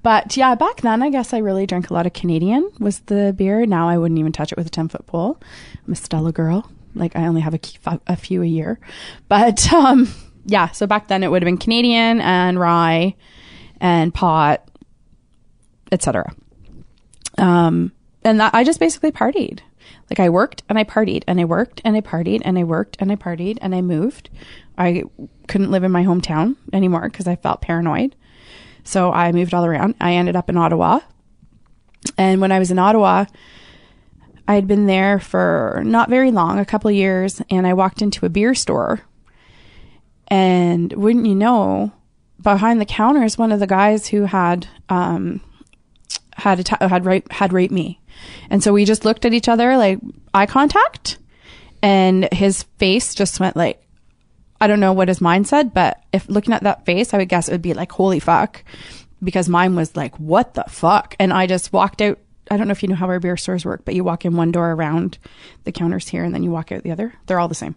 but yeah, back then I guess I really drank a lot of Canadian was the beer. Now I wouldn't even touch it with a 10 foot pole. I'm a Stella girl. Like I only have a, a few a year. But [laughs] um yeah, so back then it would have been Canadian and rye and pot, etc. Um and that I just basically partied. Like I worked and I partied and I worked and I partied and I worked and I partied and I moved. I couldn't live in my hometown anymore because I felt paranoid. So I moved all around. I ended up in Ottawa. And when I was in Ottawa, I had been there for not very long, a couple years, and I walked into a beer store. And wouldn't you know, behind the counter is one of the guys who had um, had atta- had rape, had raped me. And so we just looked at each other like eye contact and his face just went like I don't know what his mind said, but if looking at that face, I would guess it would be like holy fuck because mine was like what the fuck and I just walked out I don't know if you know how our beer stores work, but you walk in one door around the counters here and then you walk out the other. They're all the same.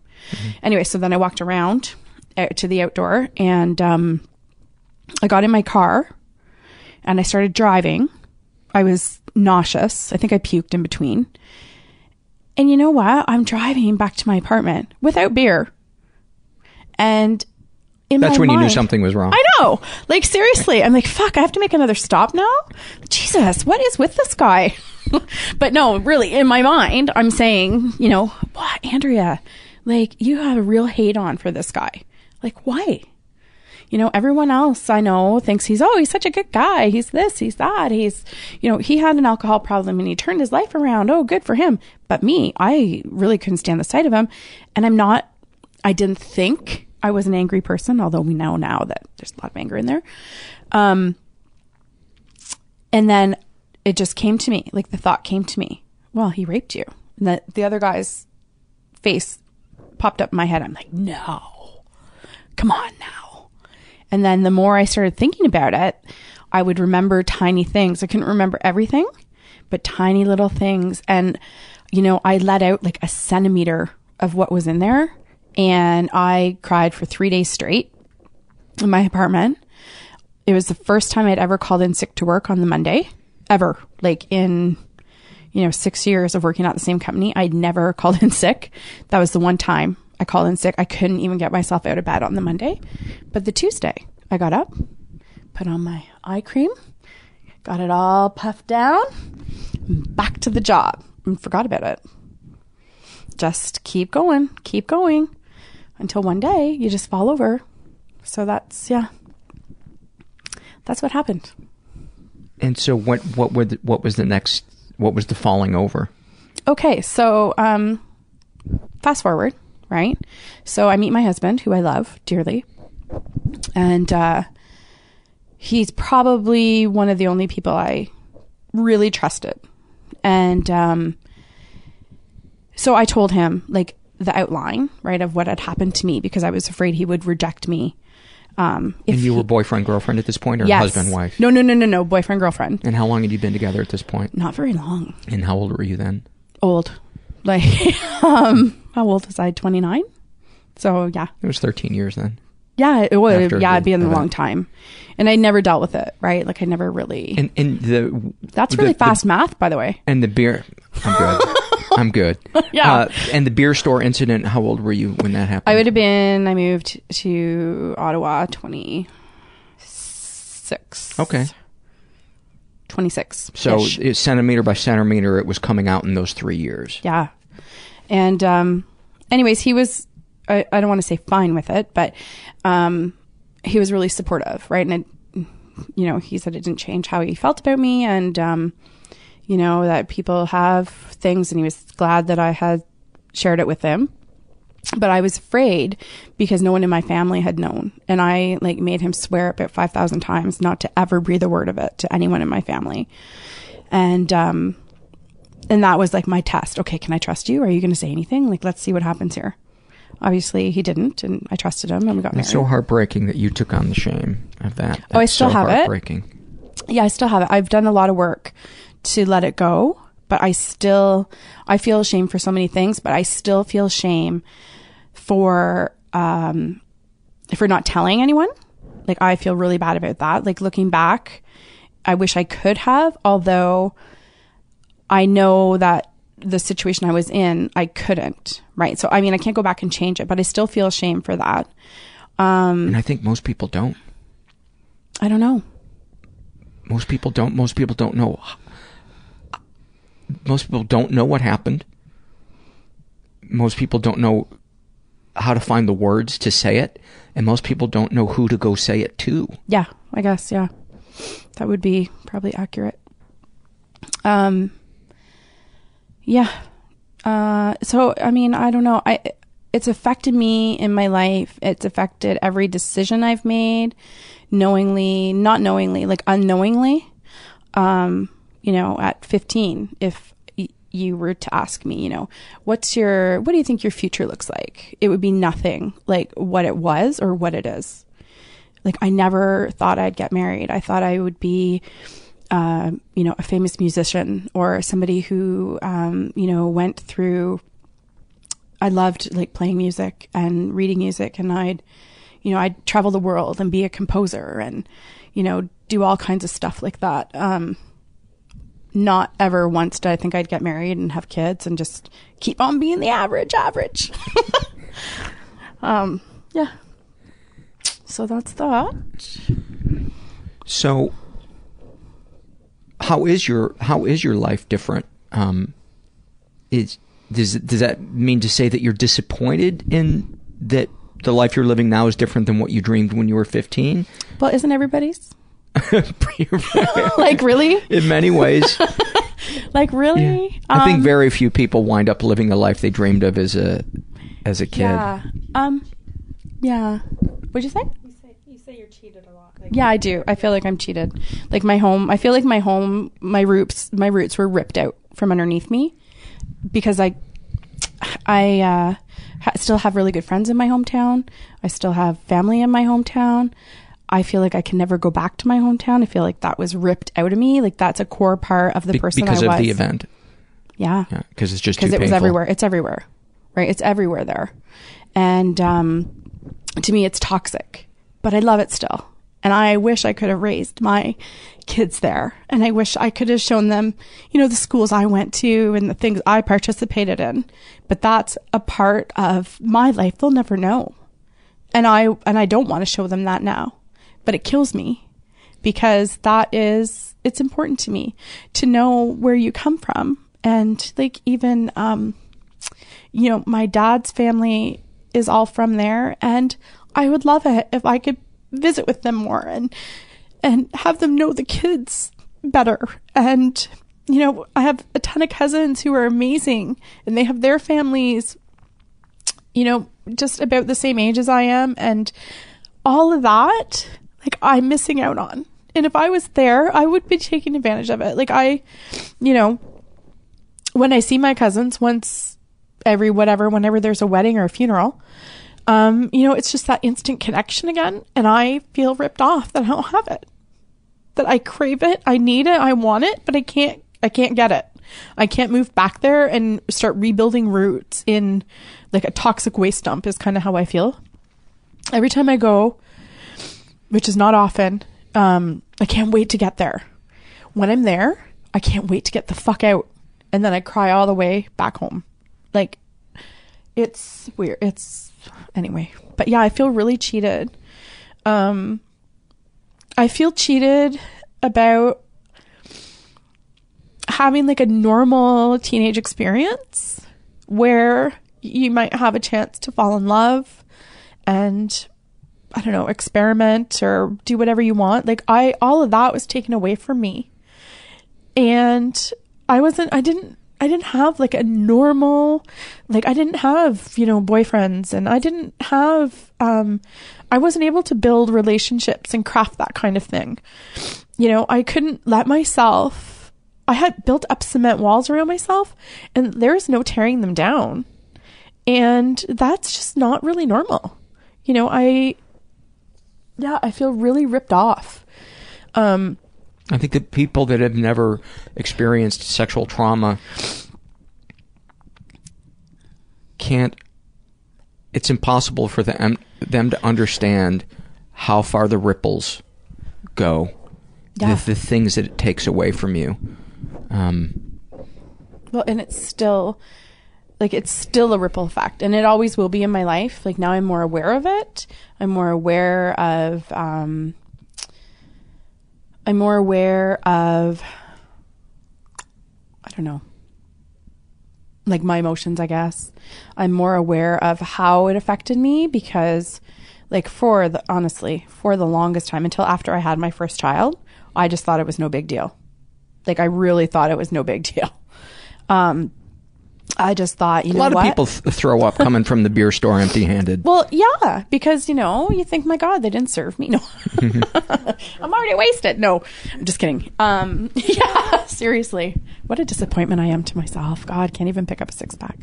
Anyway, so then I walked around to the outdoor and um I got in my car and I started driving. I was nauseous. I think I puked in between. And you know what? I'm driving back to my apartment without beer. And in That's when you knew something was wrong. I know. Like seriously, I'm like, fuck, I have to make another stop now? Jesus, what is with this guy? [laughs] but no, really, in my mind, I'm saying, you know, what, Andrea, like you have a real hate on for this guy. Like, why? You know, everyone else I know thinks he's, oh, he's such a good guy. He's this, he's that. He's, you know, he had an alcohol problem and he turned his life around. Oh, good for him. But me, I really couldn't stand the sight of him. And I'm not, I didn't think I was an angry person, although we know now that there's a lot of anger in there. Um, and then it just came to me, like the thought came to me, well, he raped you. And the, the other guy's face popped up in my head. I'm like, no, come on now. And then the more I started thinking about it, I would remember tiny things. I couldn't remember everything, but tiny little things. And, you know, I let out like a centimeter of what was in there. And I cried for three days straight in my apartment. It was the first time I'd ever called in sick to work on the Monday, ever. Like in, you know, six years of working at the same company, I'd never [laughs] called in sick. That was the one time I called in sick. I couldn't even get myself out of bed on the Monday. But the Tuesday, I got up, put on my eye cream, got it all puffed down, back to the job, and forgot about it. Just keep going, keep going until one day you just fall over. So that's, yeah, that's what happened. And so what what were the, what was the next what was the falling over? Okay, so um, fast forward, right? So I meet my husband, who I love dearly, and uh, he's probably one of the only people I really trusted. And um, so I told him like the outline, right, of what had happened to me because I was afraid he would reject me. Um, and you were boyfriend girlfriend at this point, or yes. husband wife? No, no, no, no, no, boyfriend girlfriend. And how long had you been together at this point? Not very long. And how old were you then? Old, like [laughs] um, how old was I? Twenty nine. So yeah, It was thirteen years then. yeah, it would. After Yeah, the it'd been a long time, and I never dealt with it. Right, like I never really. And and the That's really the- fast math, by the way. and the beer. I'm good. [laughs] I'm good. Yeah. Uh, and the beer store incident. How old were you when that happened? I would have been. I moved to Ottawa twenty six. Okay. Twenty six. So centimeter by centimeter, it was coming out in those three years. Yeah. And um anyways, he was I, I don't want to say fine with it, but um he was really supportive, right? And it, you know, he said it didn't change how he felt about me, and um, you know that people have things, and he was glad that I had shared it with him. But I was afraid because no one in my family had known, and I like made him swear about five thousand times not to ever breathe a word of it to anyone in my family, and um, and that was like my test. Okay, can I trust you? Are you going to say anything? Like, let's see what happens here. Obviously, he didn't, and I trusted him, and we got married. it's so heartbreaking that you took on the shame of that. Oh, I still so have it. heartbreaking. yeah, I still have it. I've done a lot of work to let it go, but I still I feel shame for so many things, but I still feel shame for um for not telling anyone. Like I feel really bad about that. Like looking back, I wish I could have, although I know that the situation I was in, I couldn't, right? So I mean, I can't go back and change it, but I still feel shame for that. Um And I think most people don't. I don't know. Most people don't. Most people don't know. Most people don't know what happened. Most people don't know how to find the words to say it, and most people don't know who to go say it to. Yeah, I guess, yeah. That would be probably accurate. Um yeah. Uh so I mean, I don't know. I it's affected me in my life. It's affected every decision I've made, knowingly, not knowingly, like unknowingly. Um, you know, at 15, if y- you were to ask me, you know, what's your what do you think your future looks like? It would be nothing like what it was or what it is like I never thought I'd get married. I thought I would be, uh, you know, a famous musician or somebody who, um, you know, went through. I loved like playing music and reading music, and I'd, you know, I'd travel the world and be a composer and, you know, do all kinds of stuff like that. Um, not ever once did I think I'd get married and have kids and just keep on being the average average. [laughs] um, yeah. So that's that. So, how is your how is your life different? Um, is does does that mean to say that you're disappointed in that the life you're living now is different than what you dreamed when you were 15? Well, isn't everybody's? [laughs] like really? In many ways, [laughs] Like really? I think Um, very few people wind up living a life they dreamed of as a as a kid. Yeah. Um. Yeah. What'd you say? You say, you say you're cheated a lot. Yeah, I do. I feel like I'm cheated. Like my home, I feel like my home, my roots, my roots were ripped out from underneath me because I, I uh, ha- still have really good friends in my hometown. I still have family in my hometown. I feel like I can never go back to my hometown. I feel like that was ripped out of me. Like that's a core part of the Be- person because I of was. the event. Yeah. Yeah, because it's just because it was everywhere. It's everywhere, right? It's everywhere there, and um, to me, it's toxic. But I love it still, and I wish I could have raised my kids there, and I wish I could have shown them, you know, the schools I went to and the things I participated in. But that's a part of my life. They'll never know, and I and I don't want to show them that now, but it kills me because that is it's important to me to know where you come from. And like even um you know my dad's family is all from there. And i would love it if i could visit with them more and and have them know the kids better. And you know i have a ton of cousins who are amazing and they have their families you know just about the same age as i am. And all of that like i'm missing out on. And if i was there i would be taking advantage of it. Like i you know when I see my cousins once every whatever, whenever there's a wedding or a funeral, um, you know, it's just that instant connection again. And I feel ripped off that I don't have it. That I crave it, I need it, I want it, but I can't I can't get it. I can't move back there and start rebuilding roots in like a toxic waste dump is kind of how I feel. Every time I go, which is not often, um, I can't wait to get there. When I'm there, I can't wait to get the fuck out. And then I cry all the way back home. Like, it's weird. It's, anyway. But yeah, I feel really cheated. Um, I feel cheated about having like a normal teenage experience where you might have a chance to fall in love and I don't know, experiment or do whatever you want. Like I, all of that was taken away from me. And I wasn't, I didn't, I didn't have like a normal, like I didn't have, you know, boyfriends and I didn't have, um, I wasn't able to build relationships and craft that kind of thing. You know, I couldn't let myself, I had built up cement walls around myself and there's no tearing them down. And that's just not really normal. You know, I, yeah, I feel really ripped off. Um, I think that people that have never experienced sexual trauma can't. It's impossible for them them to understand how far the ripples go, Yeah. the, the things that it takes away from you. Um, Well, and it's still like it's still a ripple effect, and it always will be in my life. Like now, I'm more aware of it. I'm more aware of. Um, I'm more aware of. I don't know. Like my emotions, I guess. I'm more aware of how it affected me because, like, for the honestly, for the longest time until after I had my first child, I just thought it was no big deal. Like, I really thought it was no big deal. [laughs] Um, I just thought, you know, a lot what? of people th- throw up coming from the beer store empty-handed. Well, yeah, because you know, you think, my God, they didn't serve me. [laughs] No, [laughs] I'm already wasted. No, I'm just kidding. Um, [laughs] yeah, seriously, what a disappointment I am to myself. God, can't even pick up a six pack.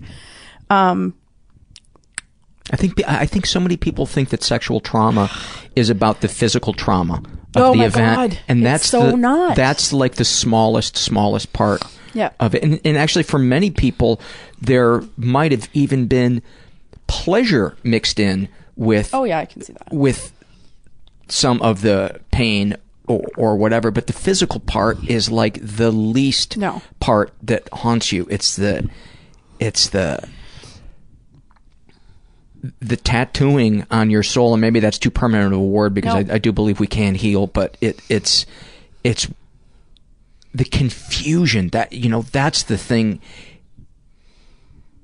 Um, I think I think so many people think that sexual trauma is about the physical trauma of Oh the event, God. and It's that's so the, not. That's like the smallest, smallest part Yeah. of it. And, and actually, for many people, there might have even been pleasure mixed in with oh yeah, I can see that. with some of the pain or, or whatever, but the physical part is like the least No. part that haunts you. It's the it's the the tattooing on your soul, and maybe that's too permanent of a word because No. I, I do believe we can heal, but it it's it's the confusion that you know that's the thing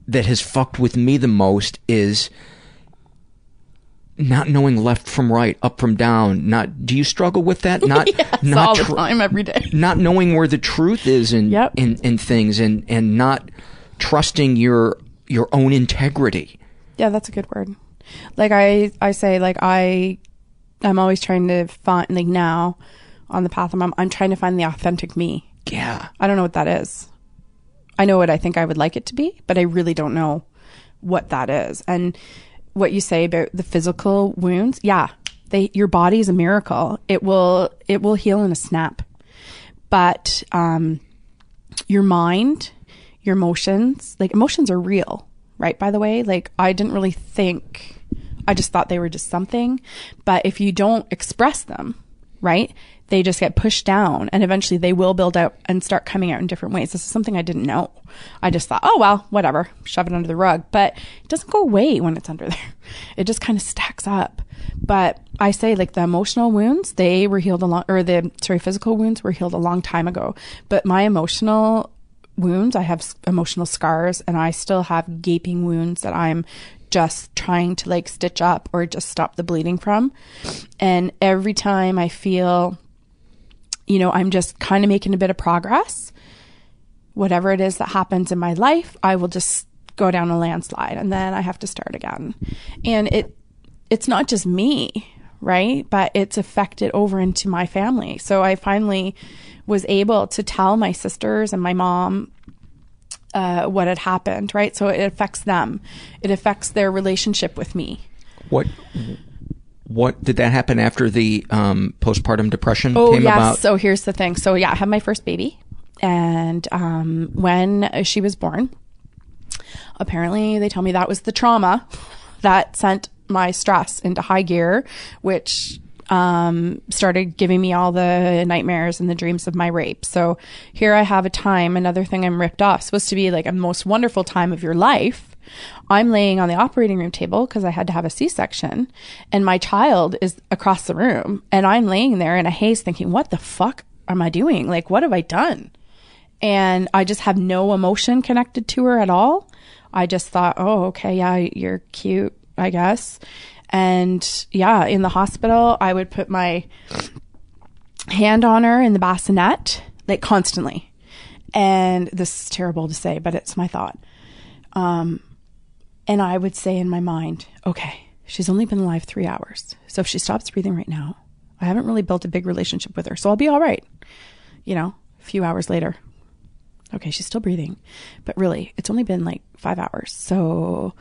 that has fucked with me the most is not knowing left from right, up from down. Not do you struggle with that? [laughs] Not Yes, not all the tr- time, every day. Not knowing where the truth is in in, in things and and not trusting your your own integrity. Yeah, that's a good word. Like I, I say, like I, I'm always trying to find, like now, on the path I'm on, I'm trying to find the authentic me. Yeah. I don't know what that is. I know what I think I would like it to be, but I really don't know what that is. And what you say about the physical wounds, yeah, they, your body is a miracle. It will, it will heal in a snap. But, um, your mind, your emotions, like emotions are real, right? By the way, like I didn't really think, I just thought they were just something. But if you don't express them, right, they just get pushed down and eventually they will build out and start coming out in different ways. This is something I didn't know. I just thought, oh, well, whatever, shove it under the rug. But it doesn't go away when it's under there. [laughs] It just kind of stacks up. But I say, like, the emotional wounds, they were healed a long, or the, sorry, physical wounds were healed a long time ago. But my emotional wounds, I have emotional scars and I still have gaping wounds that I'm just trying to like stitch up or just stop the bleeding from. And every time I feel, you know, I'm just kind of making a bit of progress, whatever it is that happens in my life, I will just go down a landslide and then I have to start again. And it, it's not just me, right? But it's affected over into my family. So I finally was able to tell my sisters and my mom uh, what had happened, right? So it affects them. It affects their relationship with me. What what did that happen after the um, postpartum depression Oh came yes. about? So here's the thing. So yeah, I had my first baby, and um, when she was born, apparently they tell me that was the trauma that sent my stress into high gear, which um, started giving me all the nightmares and the dreams of my rape. So here I have a time, another thing I'm ripped off, supposed to be like a most wonderful time of your life. I'm laying on the operating room table because I had to have a C-section and my child is across the room and I'm laying there in a haze thinking, what the fuck am I doing? Like, what have I done? And I just have no emotion connected to her at all. I just thought, oh, okay, yeah, you're cute, I guess. And yeah, in the hospital, I would put my hand on her in the bassinet, like constantly. And this is terrible to say, but it's my thought. Um, and I would say in my mind, okay, she's only been alive three hours. So if she stops breathing right now, I haven't really built a big relationship with her. So I'll be all right. You know, a few hours later. Okay, she's still breathing. But really, it's only been like five hours. So,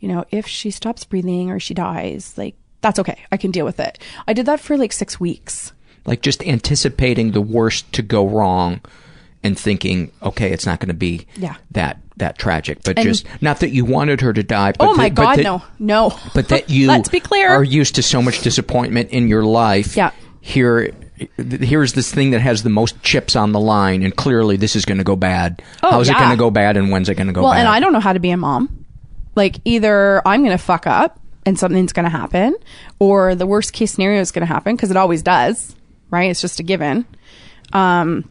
you know, if she stops breathing or she dies, like, that's okay. I can deal with it. I did that for like six weeks. Like just anticipating the worst to go wrong and thinking, okay, it's not going to be Yeah. that that tragic, but And- just not that you wanted her to die. But oh my that- God, that- no, no. But that [laughs] you Let's be clear. are used to so much disappointment in your life. Yeah. Here, here's this thing that has the most chips on the line, and clearly this is going to go bad. Oh, How's it going to go bad, and when's it going to go well, bad? and I don't know how to be a mom. Like either I'm going to fuck up and something's going to happen, or the worst case scenario is going to happen because it always does, right? It's just a given. Um,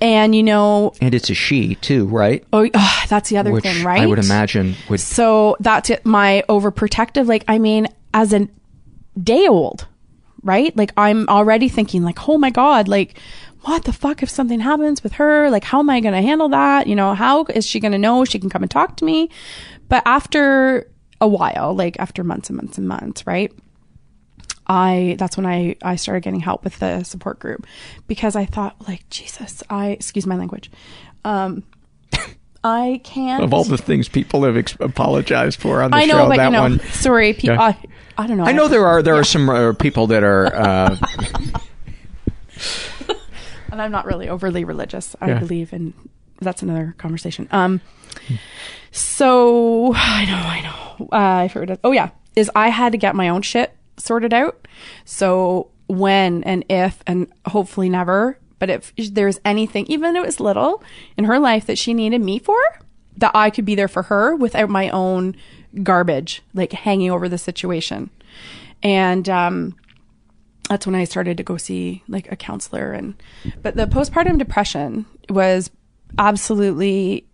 and you know, and it's a she too, right? oh, ugh, that's the other Which thing, right? I would imagine would. So that's it. My overprotective, like, I mean, as a day old, right? Like, I'm already thinking, like, oh my God, like, what the fuck if something happens with her? Like, how am I going to handle that? You know, how is she going to know she can come and talk to me? But after a while, like, after months and months and months, right? I that's when I I started getting help with the support group because I thought like Jesus I excuse my language um [coughs] I can't Of all the things people have ex- apologized for on the I know, show, but that know, one. sorry, people. Yeah. I, I don't know. I know there are there are some uh, people that are. Uh, [laughs] and I'm not really overly religious. I Yeah. believe in that's another conversation. Um, so [sighs] I know, I know. Uh, I forgot. Oh yeah, is I had to get my own shit sorted out. So when and if and hopefully never, but if there's anything, even though it was little in her life that she needed me for, that I could be there for her without my own garbage like hanging over the situation. And um, that's when I started to go see like a counselor and but the postpartum depression was absolutely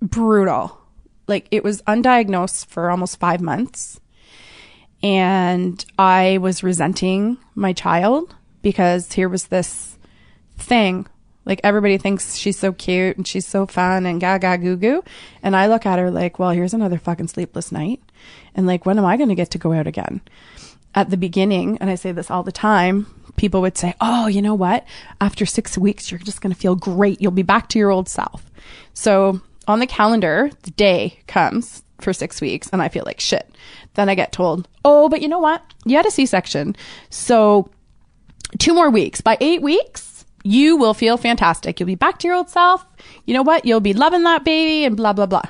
brutal. Like it was undiagnosed for almost 5 months. And I was resenting my child because here was this thing like everybody thinks she's so cute and she's so fun and gaga goo goo. And I look at her like, well, here's another fucking sleepless night. And like, when am I going to get to go out again? At the beginning, and I say this all the time, people would say, oh, you know what? After six weeks, you're just going to feel great. You'll be back to your old self. So on the calendar, the day comes for six weeks and I feel like shit. Then I get told, oh, but you know what? You had a C section. So two more weeks. By eight weeks, you will feel fantastic. You'll be back to your old self. You know what? You'll be loving that baby and blah, blah, blah.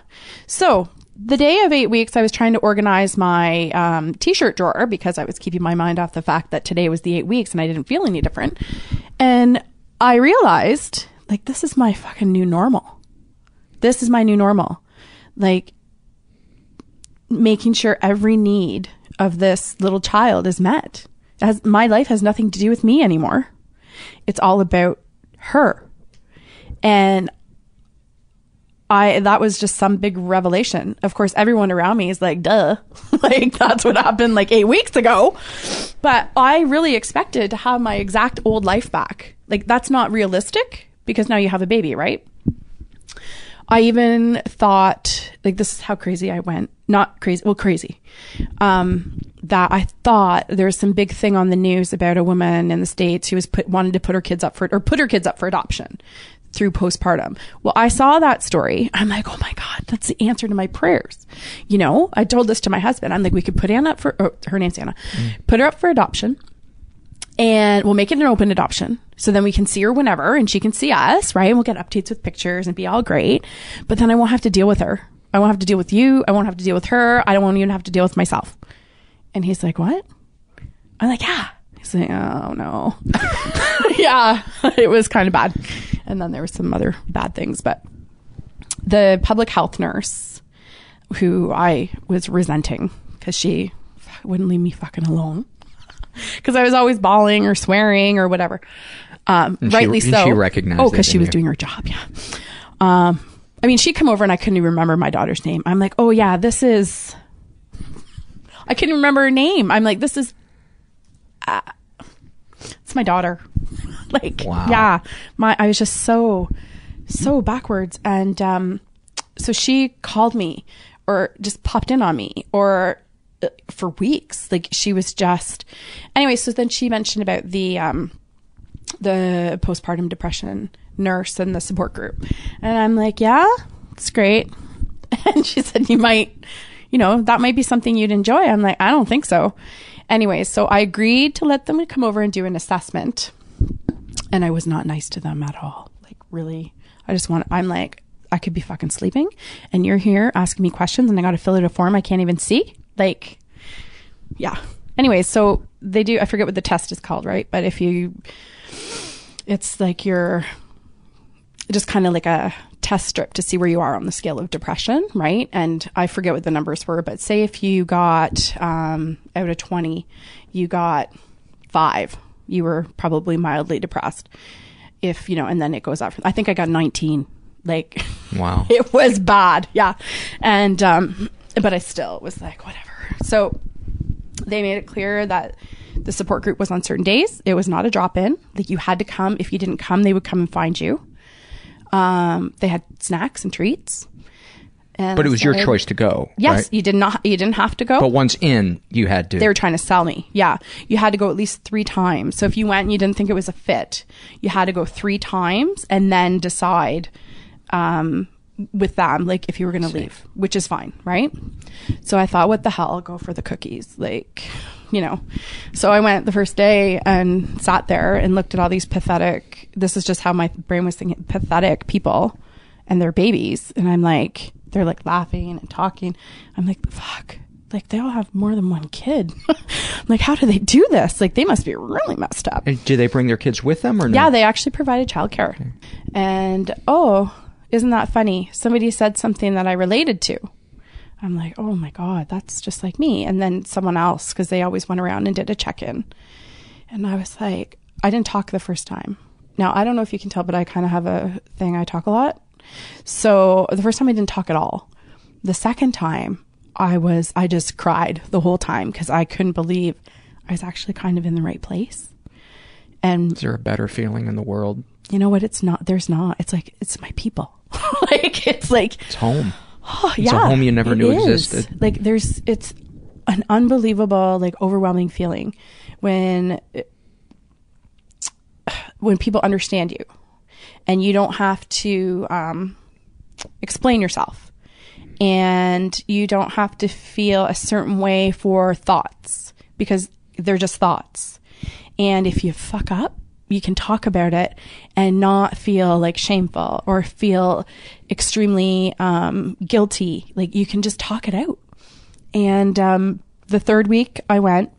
So the day of eight weeks, I was trying to organize my um, t shirt drawer because I was keeping my mind off the fact that today was the eight weeks and I didn't feel any different. And I realized, like, this is my fucking new normal. This is my new normal. Like, making sure every need of this little child is met. As my life has nothing to do with me anymore. It's all about her. And I that was just some big revelation. Of course, everyone around me is like, "Duh." [laughs] like that's what happened like 8 weeks ago. But I really expected to have my exact old life back. Like that's not realistic because now you have a baby, right? I even thought, like, this is how crazy I went. Not crazy, well, crazy. Um, that I thought there was some big thing on the news about a woman in the States who was put, wanted to put her kids up for, or put her kids up for adoption through postpartum. Well, I saw that story. I'm like, oh my God, that's the answer to my prayers. You know, I told this to my husband. I'm like, we could put Anna up for, oh, her name's Anna, put her up for adoption and we'll make it an open adoption. So then we can see her whenever and she can see us, right? And we'll get updates with pictures and be all great. But then I won't have to deal with her. I won't have to deal with you. I won't have to deal with her. I don't want even have to deal with myself. And he's like, what? I'm like, yeah. He's like, oh no. [laughs] yeah, [laughs] it was kind of bad. And then there were some other bad things, but the public health nurse who I was resenting because she wouldn't leave me fucking alone [laughs] because I was always bawling or swearing or whatever. Um, And she- rightly and so. she recognized Oh, because she was you. doing her job. Yeah. Um, I mean, she'd come over and I couldn't even remember my daughter's name. I'm like, oh yeah, this is. I couldn't remember her name. I'm like, this is, uh, it's my daughter. [laughs] like, Wow. yeah, my, I was just so, so backwards. And, um, so she called me or just popped in on me or for weeks. Like she was just, anyway. So then she mentioned about the, um, the postpartum depression nurse and the support group. And I'm like, yeah, it's great. [laughs] And she said, you might, you know, that might be something you'd enjoy. I'm like, I don't think so. Anyway, so I agreed to let them come over and do an assessment. And I was not nice to them at all. Like, really, I just want, I'm like, I could be fucking sleeping and you're here asking me questions and I got to fill out a form I can't even see. Like, yeah. Anyway, so they do, I forget what the test is called, right? But if you, it's like you're just kind of like a test strip to see where you are on the scale of depression, right? And I forget what the numbers were, but say if you got um, out of 20, you got five, you were probably mildly depressed. If, you know, and then it goes up. I think I got 19. Like, Wow. [laughs] it was bad. Yeah. And, um, but I still was like, whatever. So they made it clear that the support group was on certain days. It was not a drop in. Like you had to come. If you didn't come, they would come and find you. Um, they had snacks and treats. And But it was your choice to go. Yes, right? you did not. You didn't have to go. But once in, you had to. They were trying to sell me. Yeah. You had to go at least three times. So if you went and you didn't think it was a fit, you had to go three times and then decide um, with them, like if you were going to leave, which is fine. Right. So I thought, what the hell? I'll go for the cookies. Like, you know. So I went the first day and sat there and looked at all these pathetic, this is just how my brain was thinking, pathetic people and their babies. And I'm like, they're like laughing and talking. I'm like, fuck. Like they all have more than one kid. [laughs] like, how do they do this? Like they must be really messed up. And do they bring their kids with them or no? Yeah, they actually provided childcare. And oh, isn't that funny? Somebody said something that I related to. I'm like, oh my God, that's just like me. And then someone else, because they always went around and did a check in. And I was like, I didn't talk the first time. Now, I don't know if you can tell, but I kind of have a thing. I talk a lot. So the first time I didn't talk at all. The second time I was, I just cried the whole time because I couldn't believe I was actually kind of in the right place. And Is there a better feeling in the world? You know what? It's not, there's not. It's like, it's my people. [laughs] like, it's like, It's home. oh, It's a home you never knew is. existed. Like, there's, it's an unbelievable, like, overwhelming feeling when, when people understand you and you don't have to, um, explain yourself and you don't have to feel a certain way for thoughts because they're just thoughts. And if you fuck up, you can talk about it and not feel like shameful or feel extremely um, guilty. Like you can just talk it out. And um, the third week I went,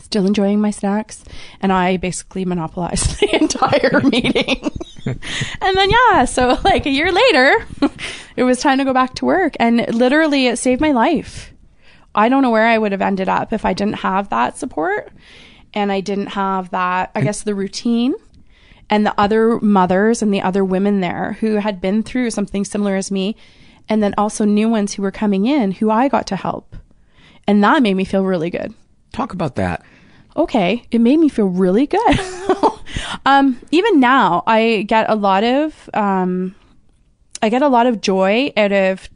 still enjoying my snacks, and I basically monopolized [laughs] the entire [laughs] meeting. and then yeah, so like a year later, [laughs] it was time to go back to work, and literally it saved my life. I don't know where I would have ended up if I didn't have that support, and I didn't have that. I guess the routine. And the other mothers and the other women there who had been through something similar as me, and then also new ones who were coming in who I got to help. And that made me feel really good Talk about that. okay, it made me feel really good. [laughs] um, even now, I get a lot of, um, I get a lot of joy out of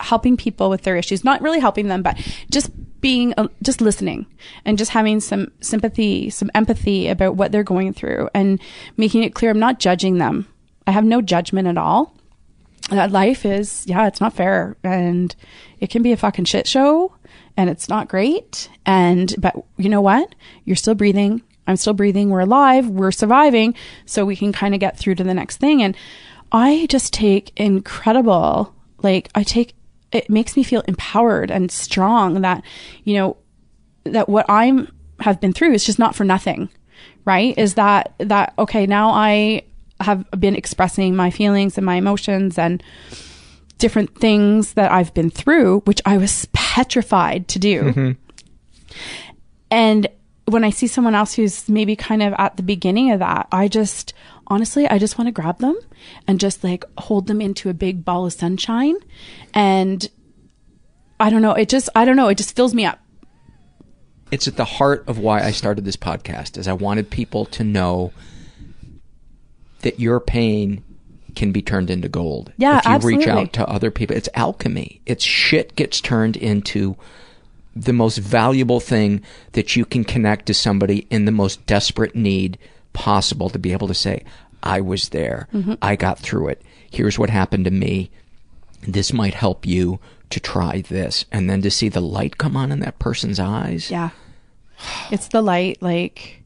helping people with their issues. Not really helping them, but just being, uh, just listening and just having some sympathy, some empathy about what they're going through and making it clear I'm not judging them. I have no judgment at all. That life is, yeah, it's not fair and it can be a fucking shit show and it's not great. And, but you know what? You're still breathing. I'm still breathing. We're alive. We're surviving. So we can kind of get through to the next thing. And I just take incredible, like, I take, it makes me feel empowered and strong that, you know, that what I'm have been through is just not for nothing, right? Is that, that, okay, now I have been expressing my feelings and my emotions and, different things that I've been through, which I was petrified to do. Mm-hmm. And when I see someone else who's maybe kind of at the beginning of that, I just honestly, I just want to grab them and just like hold them into a big ball of sunshine and I don't know. It just, I don't know. It just fills me up. It's at the heart of why I started this podcast, is I wanted people to know that your pain can be turned into gold. Yeah, if you reach out to other people. It's alchemy. It's shit gets turned into the most valuable thing that you can connect to somebody in the most desperate need possible to be able to say, I was there. Mhm. I got through it. Here's what happened to me. This might help you to try this. And then to see the light come on in that person's eyes. Yeah. It's the light. Like,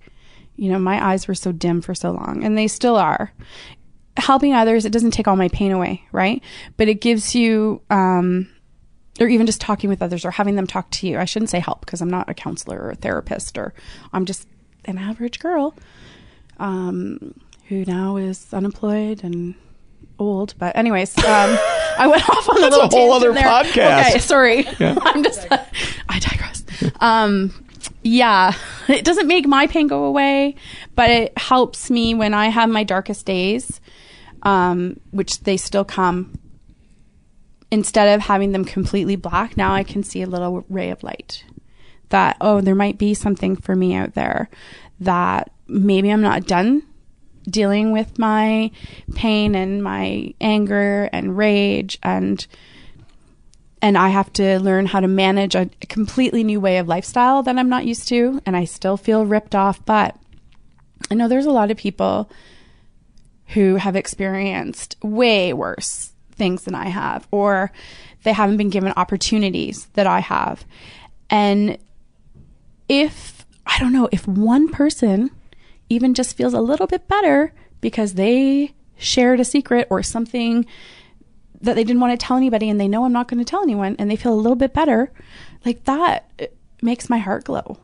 you know, my eyes were so dim for so long, and they still are. Helping others, it doesn't take all my pain away, right? But it gives you, um, or even just talking with others or having them talk to you. I shouldn't say help because I'm not a counselor or a therapist, or I'm just an average girl um, who now is unemployed and old. But anyways, um, I went off on a [laughs] That's little a whole other there. podcast. Okay, sorry. Yeah. [laughs] I'm just I digress. Um, yeah, it doesn't make my pain go away, but it helps me when I have my darkest days, um, which they still come. Instead of having them completely black, now I can see a little ray of light. That oh, there might be something for me out there. That maybe I'm not done dealing with my pain and my anger and rage and and I have to learn how to manage a completely new way of lifestyle that I'm not used to and I still feel ripped off. But I know there's a lot of people who have experienced way worse things than I have or they haven't been given opportunities that I have. And if I don't know if one person even just feels a little bit better because they shared a secret or something that they didn't want to tell anybody and they know I'm not going to tell anyone and they feel a little bit better, like that uh, makes my heart glow.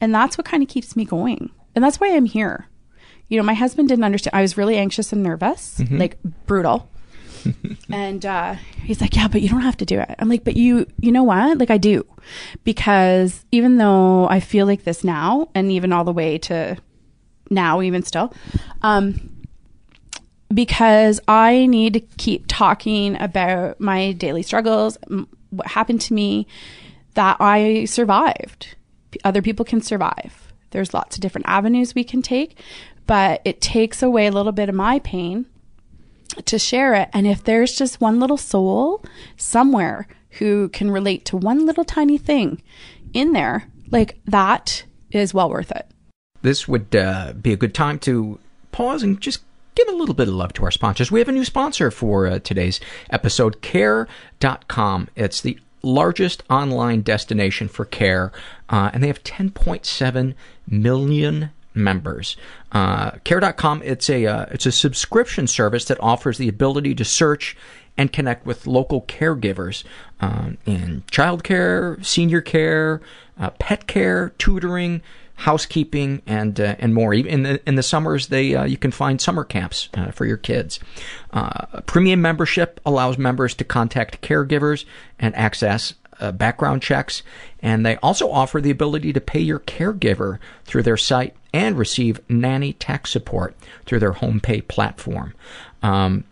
And that's what kind of keeps me going. And that's why I'm here. You know, my husband didn't understand. I was really anxious and nervous, Mhm. like brutal. [laughs] and uh, he's like, "Yeah, but you don't have to do it." I'm like, "But you, you know what? Like I do, because even though I feel like this now, and even all the way to now, even still, um, because I need to keep talking about my daily struggles, what happened to me, that I survived. Other people can survive. There's lots of different avenues we can take, but it takes away a little bit of my pain to share it. And if there's just one little soul somewhere who can relate to one little tiny thing in there, like that is well worth it. This would uh, be a good time to pause and just give a little bit of love to our sponsors. We have a new sponsor for uh, today's episode, care.com. It's the largest online destination for care, uh, and they have 10.7 million members. Uh, care.com, it's a, uh, it's a subscription service that offers the ability to search and connect with local caregivers um, in childcare, senior care, uh, pet care, tutoring, housekeeping, and uh, and more. Even in the in the summers, they uh, you can find summer camps uh, for your kids. Uh, premium membership allows members to contact caregivers and access. Uh, background checks, and they also offer the ability to pay your caregiver through their site and receive nanny tech support through their home pay platform. Um,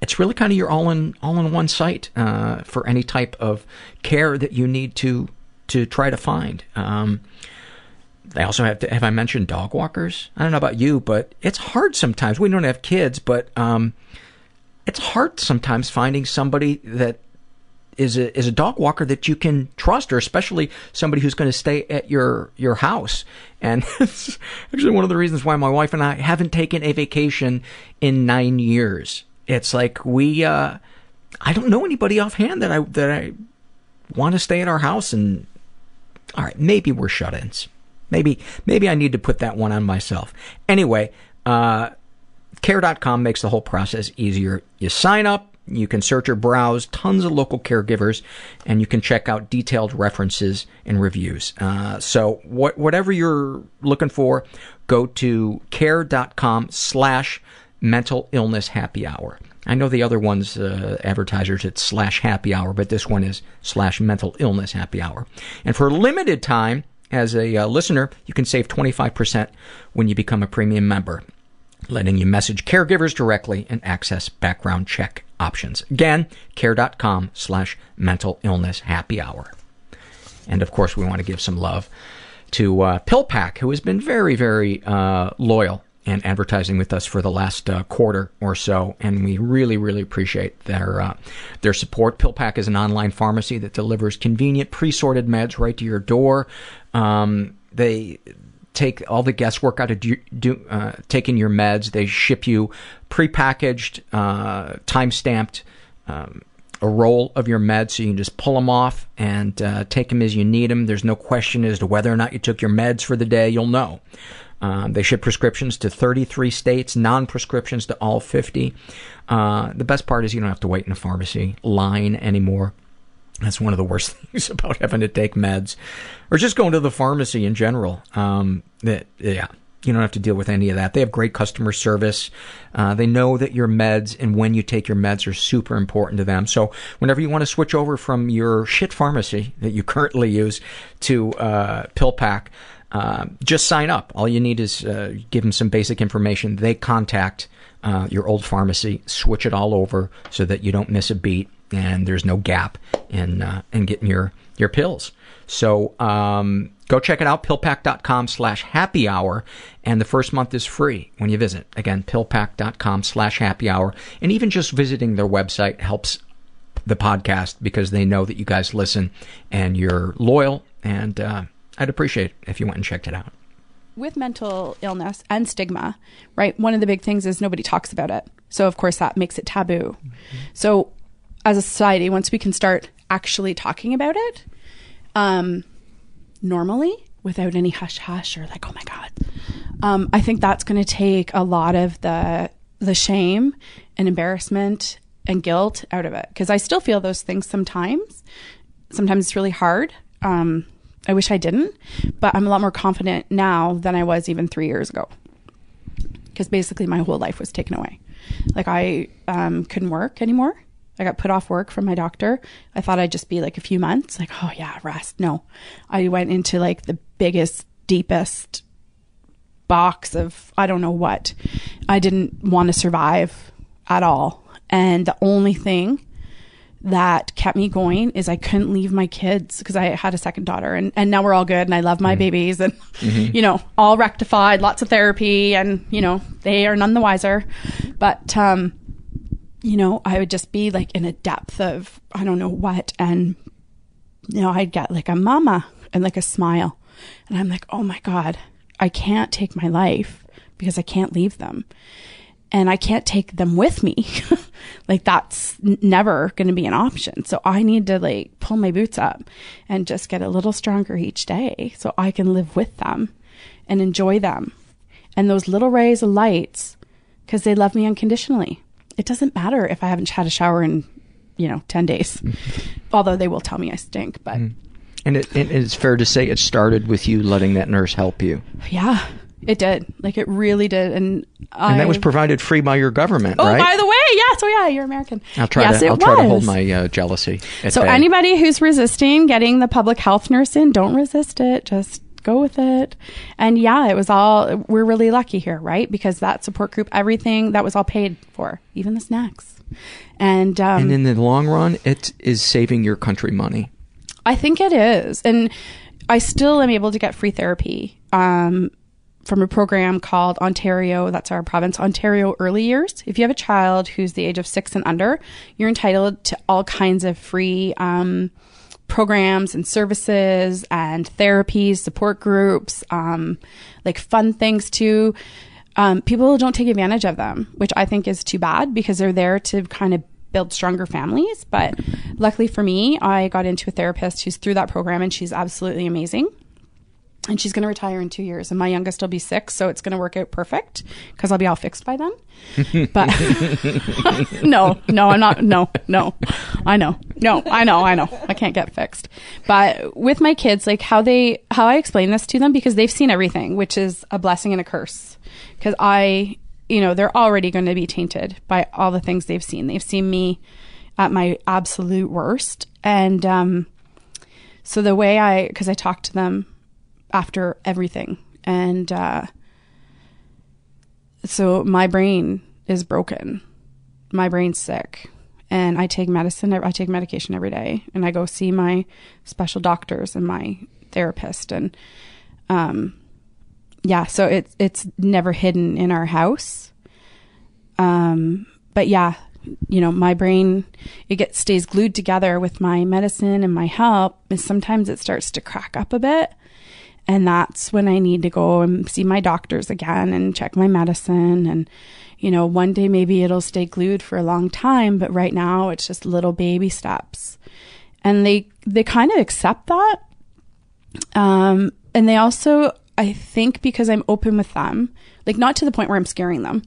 it's really kind of your all in all in one site uh, for any type of care that you need to to try to find. Um, they also have to, have I mentioned dog walkers? I don't know about you, but it's hard sometimes. We don't have kids, but um, it's hard sometimes finding somebody that is a is a dog walker that you can trust, or especially somebody who's going to stay at your your house. And [laughs] it's actually one of the reasons why my wife and I haven't taken a vacation in nine years. It's like we uh, I don't know anybody offhand that I that I want to stay at our house and all right, maybe we're shut-ins. Maybe maybe I need to put that one on myself. Anyway, uh, care.com makes the whole process easier. You sign up, you can search or browse tons of local caregivers, and you can check out detailed references and reviews. Uh, so what, whatever you're looking for, go to care.com slash mental illness happy hour. I know the other one's uh, advertisers, it's slash happy hour, but this one is slash mental illness happy hour. And for a limited time, as a uh, listener, you can save 25% when you become a premium member, letting you message caregivers directly and access background check options. Again, care.com slash mental illness happy hour. And of course, we want to give some love to uh, PillPack, who has been very, very uh, loyal and advertising with us for the last uh, quarter or so, and we really, really appreciate their uh, their support. PillPack is an online pharmacy that delivers convenient, pre-sorted meds right to your door. Um, they take all the guesswork out of do, do, uh, taking your meds. They ship you prepackaged, uh, time-stamped. Um, a roll of your meds so you can just pull them off and uh, take them as you need them. There's no question as to whether or not you took your meds for the day. You'll know. Um, they ship prescriptions to 33 states, non-prescriptions to all 50. Uh, the best part is you don't have to wait in a pharmacy line anymore. That's one of the worst [laughs] things about having to take meds, or just going to the pharmacy in general. Um, that yeah, you don't have to deal with any of that. They have great customer service. Uh, they know that your meds and when you take your meds are super important to them. So whenever you want to switch over from your shit pharmacy that you currently use to uh, PillPack, uh, just sign up. All you need is uh, give them some basic information. They contact uh, your old pharmacy, switch it all over so that you don't miss a beat and there's no gap in uh, in getting your your pills. So um, go check it out, pillpack.com slash happy hour, and the first month is free when you visit. Again, pillpack.com slash happy hour, and even just visiting their website helps the podcast because they know that you guys listen and you're loyal, and uh, I'd appreciate if you went and checked it out. With mental illness and stigma, right? One of the big things is nobody talks about it. So, of course, that makes it taboo. So, as a society, once we can start actually talking about it, um, normally without any hush hush or like, oh my God, um, I think that's going to take a lot of the the shame and embarrassment and guilt out of it because I still feel those things sometimes. Sometimes it's really hard. Um, I wish I didn't, but I'm a lot more confident now than I was even three years ago. Because basically, my whole life was taken away. Like I um, couldn't work anymore. I got put off work from my doctor. I thought I'd just be like a few months, like, oh yeah, rest. No, I went into like the biggest, deepest box of I don't know what. I didn't want to survive at all. And the only thing that kept me going is I couldn't leave my kids because I had a second daughter and, and now we're all good and I love my babies and, Mhm. you know, all rectified, lots of therapy and, you know, they are none the wiser. But, um, you know, I would just be like in a depth of I don't know what. And, you know, I'd get like a mama and like a smile. And I'm like, oh my God, I can't take my life because I can't leave them. And I can't take them with me. [laughs] like that's never going to be an option. So I need to like pull my boots up and just get a little stronger each day so I can live with them and enjoy them. And those little rays of lights, because they love me unconditionally. It doesn't matter if I haven't had a shower in, you know, 10 days. [laughs] Although they will tell me I stink, but mm. And it, it, it's fair to say it started with you letting that nurse help you. yeah, it did. Like it really did. And, I, And that was provided free by your government, Oh, right? by the way, yes. Oh, yeah, you're American. I'll try yes, to I'll try to hold my uh, jealousy So bay. anybody who's resisting getting the public health nurse in, don't resist it. Just go with it. And yeah, it was all we're really lucky here, right? Because that support group, everything that was all paid for, even the snacks. And um and in the long run, it is saving your country money. I think it is. And I still am able to get free therapy um, from a program called Ontario, that's our province, Ontario Early Years. If you have a child who's the age of six and under, you're entitled to all kinds of free um, programs and services and therapies, support groups, um, like fun things too. Um, people don't take advantage of them, which I think is too bad because they're there to kind of build stronger families. But luckily for me, I got into a therapist who's through that program and she's absolutely amazing. And she's going to retire in two years, and my youngest will be six, so it's going to work out perfect because I'll be all fixed by then. [laughs] But [laughs] no, no, I'm not. No, no, I know. No, I know, I know. I can't get fixed. But with my kids, like how they, how I explain this to them because they've seen everything, which is a blessing and a curse. Because I, you know, they're already going to be tainted by all the things they've seen. They've seen me at my absolute worst. And, um, so the way I, because I talk to them after everything, and uh, so my brain is broken. My brain's sick. and I take medicine. I take medication every day, and I go see my special doctors and my therapist, and um, yeah. So it's it's never hidden in our house. Um, but yeah, you know, my brain it gets stays glued together with my medicine and my help, and sometimes it starts to crack up a bit. And that's when I need to go and see my doctors again and check my medicine. And, you know, one day maybe it'll stay glued for a long time, but right now it's just little baby steps. And they, they kind of accept that. Um, and they also, I think because I'm open with them, like not to the point where I'm scaring them,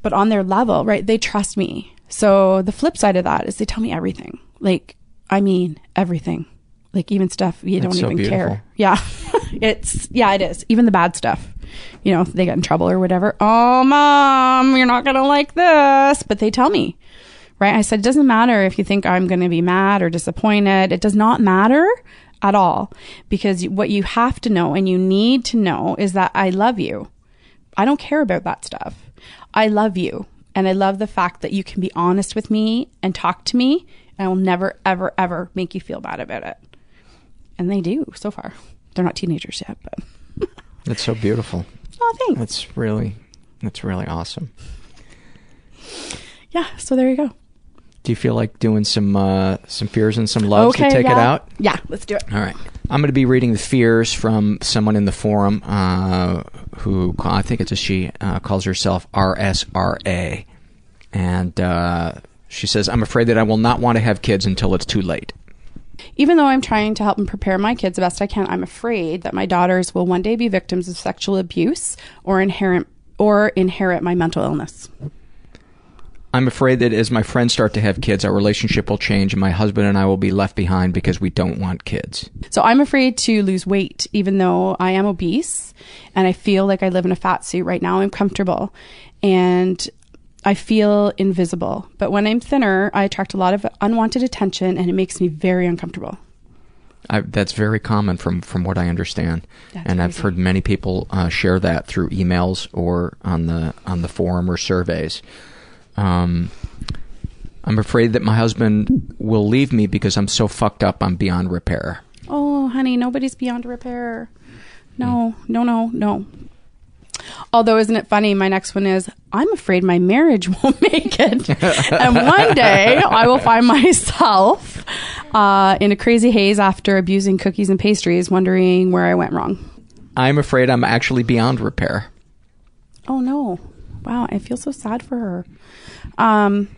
but on their level, right? They trust me. So the flip side of that is they tell me everything. Like, I mean, everything like even stuff you That's don't so even beautiful. care. Yeah. [laughs] it's yeah, it is. Even the bad stuff. You know, they get in trouble or whatever. Oh mom, you're not gonna like this. But they tell me. Right? I said it doesn't matter if you think I'm gonna be mad or disappointed. It does not matter at all. Because what you have to know and you need to know is that I love you. I don't care about that stuff. I love you. And I love the fact that you can be honest with me and talk to me. And I will never, ever, ever make you feel bad about it and they do so far. They're not teenagers yet, but [laughs] That's so beautiful. oh, thanks. That's really, that's really awesome. Yeah, so there you go. Do you feel like doing some uh, some fears and some loves okay, to take yeah. it out? Yeah, let's do it. All right. I'm going to be reading the fears from someone in the forum uh, who I think it's a she uh, calls herself RSRA, and uh, she says, "I'm afraid that I will not want to have kids until it's too late." Even though I'm trying to help and prepare my kids the best I can, I'm afraid that my daughters will one day be victims of sexual abuse or inherent or inherit my mental illness. I'm afraid that as my friends start to have kids, our relationship will change, and my husband and I will be left behind because we don't want kids. So I'm afraid to lose weight, even though I am obese and I feel like I live in a fat suit right now. I'm comfortable and I feel invisible. But when I'm thinner, I attract a lot of unwanted attention and it makes me very uncomfortable. I, that's very common from from what I understand, That's and I've heard many people uh, share that through emails or on the on the forum or surveys. Um, I'm afraid that my husband will leave me because I'm so fucked up. I'm beyond repair. Oh, honey, nobody's beyond repair. No, no, no, no. Although, isn't it funny? My next one is I'm afraid my marriage [laughs] won't make it. and one day I will find myself uh, in a crazy haze after abusing cookies and pastries, wondering where I went wrong. I'm afraid I'm actually beyond repair. Oh, no. Wow, I feel so sad for her. Um,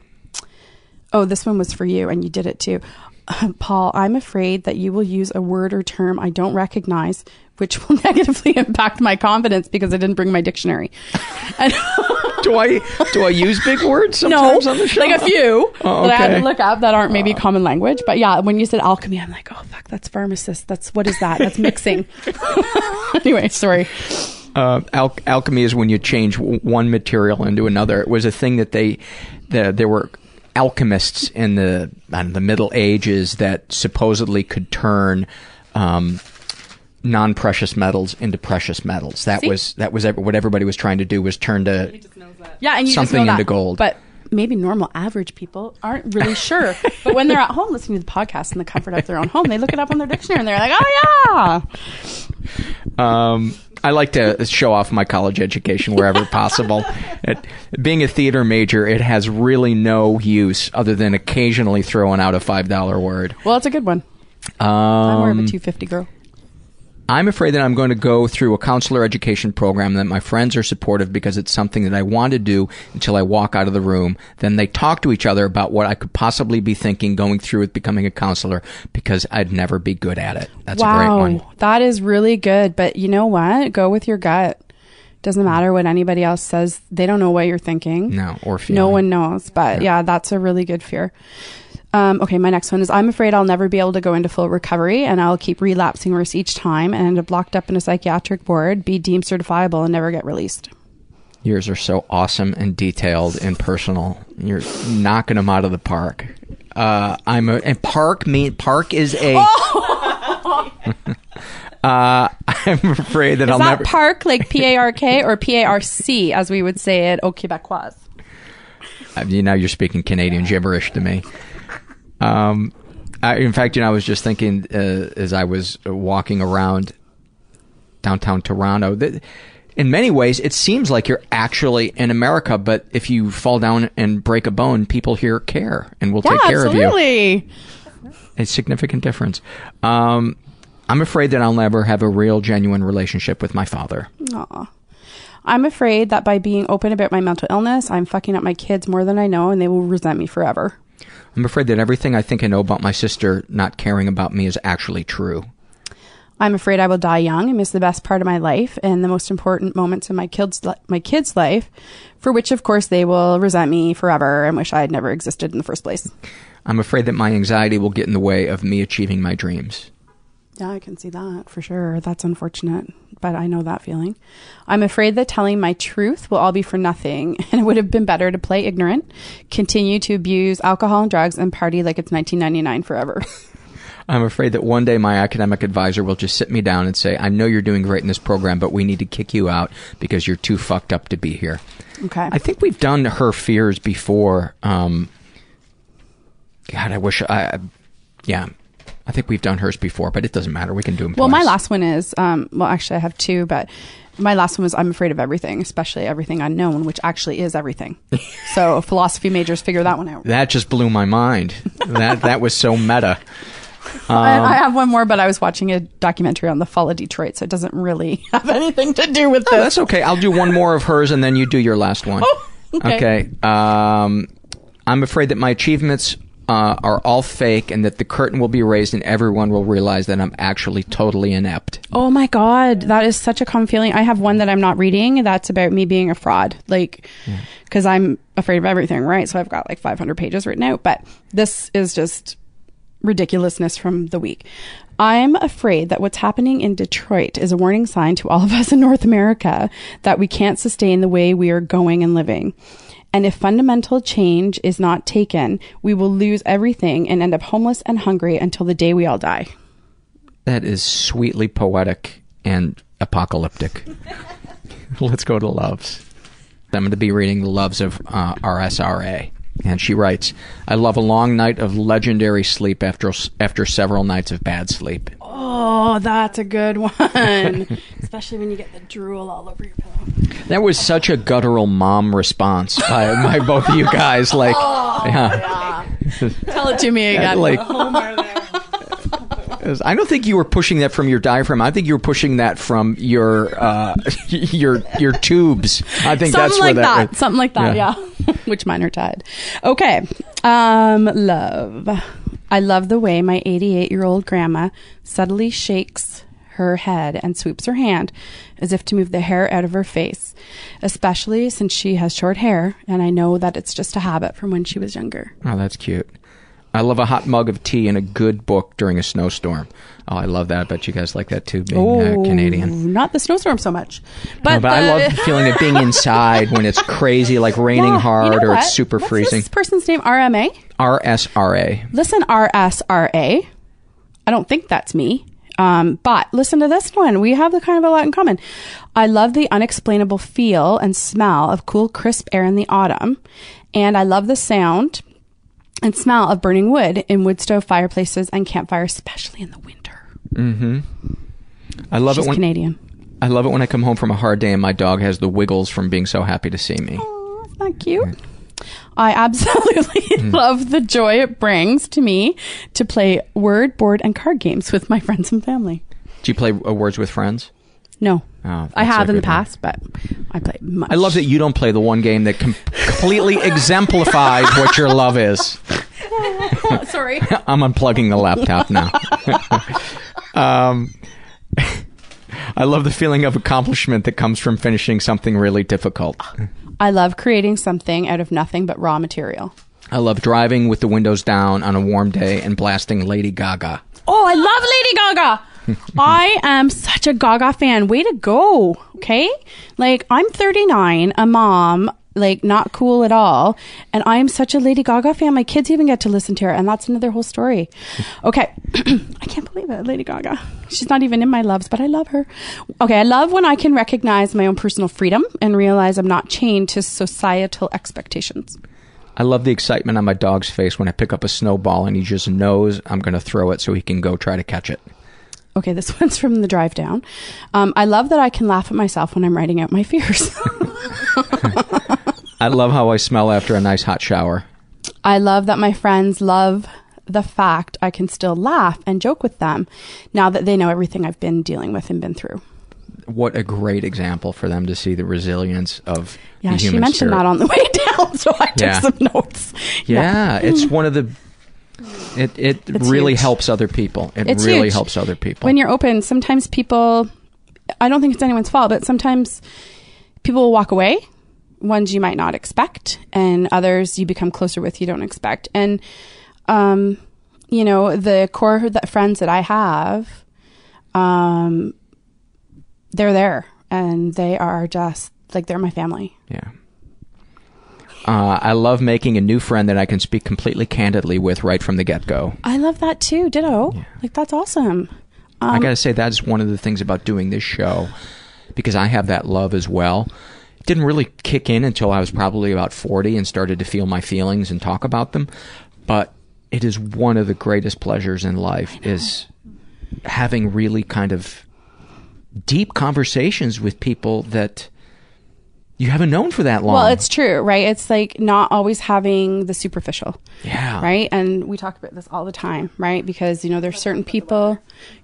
oh, this one was for you, and you did it too. [laughs] Paul, I'm afraid that you will use a word or term I don't recognize, which will [laughs] negatively impact my confidence because I didn't bring my dictionary. And do I do I use big words no, sometimes on the show? like a few Oh, that I had to look up that aren't maybe common language. But yeah, when you said alchemy, I'm like, oh fuck, that's pharmacist. That's what is that? That's mixing. [laughs] anyway, sorry. uh, al- alchemy is when you change w- one material into another. It was a thing that they, the, there were alchemists in the I don't know, the Middle Ages that supposedly could turn um, non-precious metals into precious metals. That See? was that was ev- what everybody was trying to do was turn to Yeah, and you just something know that. into gold. But maybe normal average people aren't really [laughs] sure. but when they're at home listening to the podcast in the comfort of their own home, they look it up on their dictionary and they're like, "Oh yeah." Um, I like to show off my college education wherever [laughs] possible. It, being a theater major, it has really no use other than occasionally throwing out a five dollar word. Well, it's a good one. Um, I'm more of a 250 girl. I'm afraid that I'm going to go through a counselor education program that my friends are supportive because it's something that I want to do until I walk out of the room. Then they talk to each other about what I could possibly be thinking going through with becoming a counselor because I'd never be good at it. That's wow, a great one. that is really good. But you know what? Go with your gut. Doesn't matter what anybody else says. They don't know what you're thinking. No, or No one knows. But yeah, that's a really good fear. Um, okay, my next one is I'm afraid I'll never be able to go into full recovery and I'll keep relapsing worse each time and end up locked up in a psychiatric ward, be deemed certifiable, and never get released. Yours are so awesome and detailed and personal. You're knocking them out of the park. Uh, I'm a and park mean park is a. [laughs] [laughs] uh, I'm afraid that Is I'll that never. park like P A R K or P A R C as we would say it au Quebecois? I mean, now you're speaking Canadian gibberish to me. Um, I, in fact, you know, I was just thinking uh, as I was walking around downtown Toronto that in many ways it seems like you're actually in America, but if you fall down and break a bone, people here care and will yeah, take care of you. absolutely. A significant difference. Um, I'm afraid that I'll never have a real, genuine relationship with my father. Aw. I'm afraid that by being open about my mental illness, I'm fucking up my kids more than I know, and they will resent me forever. I'm afraid that everything I think I know about my sister not caring about me is actually true. I'm afraid I will die young and miss the best part of my life and the most important moments in my kids' li- my kids' life, for which, of course, they will resent me forever and wish I had never existed in the first place. I'm afraid that my anxiety will get in the way of me achieving my dreams. Yeah, I can see that for sure. That's unfortunate, but I know that feeling. I'm afraid that telling my truth will all be for nothing, [laughs] and it would have been better to play ignorant, continue to abuse alcohol and drugs, and party like it's 1999 forever. [laughs] I'm afraid that one day my academic advisor will just sit me down and say, I know you're doing great in this program, but we need to kick you out because you're too fucked up to be here. Okay. I think we've done her fears before. Um, God, I wish I. Yeah, I think we've done hers before, but it doesn't matter. We can do them. Well, my last one is, um, well, actually, I have two, but my last one was I'm afraid of everything, especially everything unknown, which actually is everything. [laughs] so philosophy majors figure that one out. That just blew my mind. that that was so meta. [laughs] I, Um, I have one more, but I was watching a documentary on the fall of Detroit, so it doesn't really [laughs] have anything to do with Oh, that's okay. I'll do one more of hers, and then you do your last one. okay. okay. Um, I'm afraid that my achievements uh, are all fake, and that the curtain will be raised, and everyone will realize that I'm actually totally inept. Oh my god, that is such a common feeling. I have one that I'm not reading. That's about me being a fraud, like because I'm afraid of everything, right? So I've got like 500 pages written out, but this is just ridiculousness from the week. I'm afraid that what's happening in Detroit is a warning sign to all of us in North America that we can't sustain the way we are going and living. And if fundamental change is not taken, we will lose everything and end up homeless and hungry until the day we all die. That is sweetly poetic and apocalyptic. [laughs] Let's go to loves. I'm going to be reading the loves of uh, RSRA. And she writes, I love a long night of legendary sleep after after several nights of bad sleep. Oh, that's a good one. [laughs] Especially when you get the drool all over your pillow. That was such a guttural mom response by, by both of you guys. Like, oh, yeah. Tell it to me again. Like, [laughs] oh, I don't think you were pushing that from your diaphragm. I think you were pushing that from your uh, [laughs] your your tubes. I think Something that's where like that. was. Something like that, yeah. [laughs] Which mine are tied. Okay. Um, love. I love the way my 88 year old grandma subtly shakes her head and swoops her hand as if to move the hair out of her face, especially since she has short hair, and I know that it's just a habit from when she was younger. Oh, that's cute. I love a hot mug of tea and a good book during a snowstorm. Oh, I love that. I bet you guys like that too, being uh, Canadian. Not the snowstorm so much. But, No, but I love the feeling of being [laughs] inside when it's crazy, like raining Yeah, hard you know or what? it's super What's freezing. This person's name RMA. RSRA. Listen, RSRA. I don't think that's me. Um, but listen to this one. We have the kind of a lot in common. I love the unexplainable feel and smell of cool, crisp air in the autumn. And I love the sound and smell of burning wood in wood stove fireplaces and campfires, especially in the winter. Mm-hmm. I love She's it when Canadian. I love it when I come home from a hard day and my dog has the wiggles from being so happy to see me. Isn't that cute? I absolutely [laughs] love the joy it brings to me to play word, board, and card games with my friends and family. Do you play uh, Words with Friends? No. Oh, I have in the good one. past, but I play much. I love that you don't play the one game that com- completely [laughs] exemplifies what your love is. [laughs] Sorry. [laughs] I'm unplugging the laptop now. [laughs] um, I love the feeling of accomplishment that comes from finishing something really difficult. I love creating something out of nothing but raw material. I love driving with the windows down on a warm day and blasting Lady Gaga. Oh, I love Lady Gaga. I am such a Gaga fan. Way to go. Okay. Like, I'm 39, a mom, like, not cool at all. And I'm such a Lady Gaga fan. My kids even get to listen to her. And that's another whole story. [laughs] Okay. [clears throat] I can't believe it. Lady Gaga. She's not even in my loves, but I love her. Okay. I love when I can recognize my own personal freedom and realize I'm not chained to societal expectations. I love the excitement on my dog's face when I pick up a snowball and he just knows I'm going to throw it so he can go try to catch it. Okay, this [laughs] one's from the drive down. Um, I love that I can laugh at myself when I'm writing out my fears. [laughs] I love how I smell after a nice hot shower. I love that my friends love the fact I can still laugh and joke with them now that they know everything I've been dealing with and been through. What a great example for them to see the resilience of Yeah, the she mentioned spirit. that on the [laughs] way down, so I took Yeah. some notes. Yeah, it's one of the. It it It's really huge. helps other people. It It's really huge. helps other people. When you're open, sometimes people, I don't think it's anyone's fault, but sometimes people will walk away, ones you might not expect, and others you become closer with you don't expect. And, um, you know, the core that friends that I have, um, they're there and they are just like they're my family. Yeah. Uh, I love making a new friend that I can speak completely candidly with right from the get go. I love that too. Ditto. Like that's awesome. I Um, gotta say that's one of the things about doing this show because I have that love as well. Didn't really kick in until I was probably about 40 and started to feel my feelings and talk about them. But it is one of the greatest pleasures in life is having really kind of deep conversations with people that you haven't known for that long. Well, it's true, right? It's like not always having the superficial. Yeah. Right? And we talk about this all the time, right? Because, you know, there's certain people.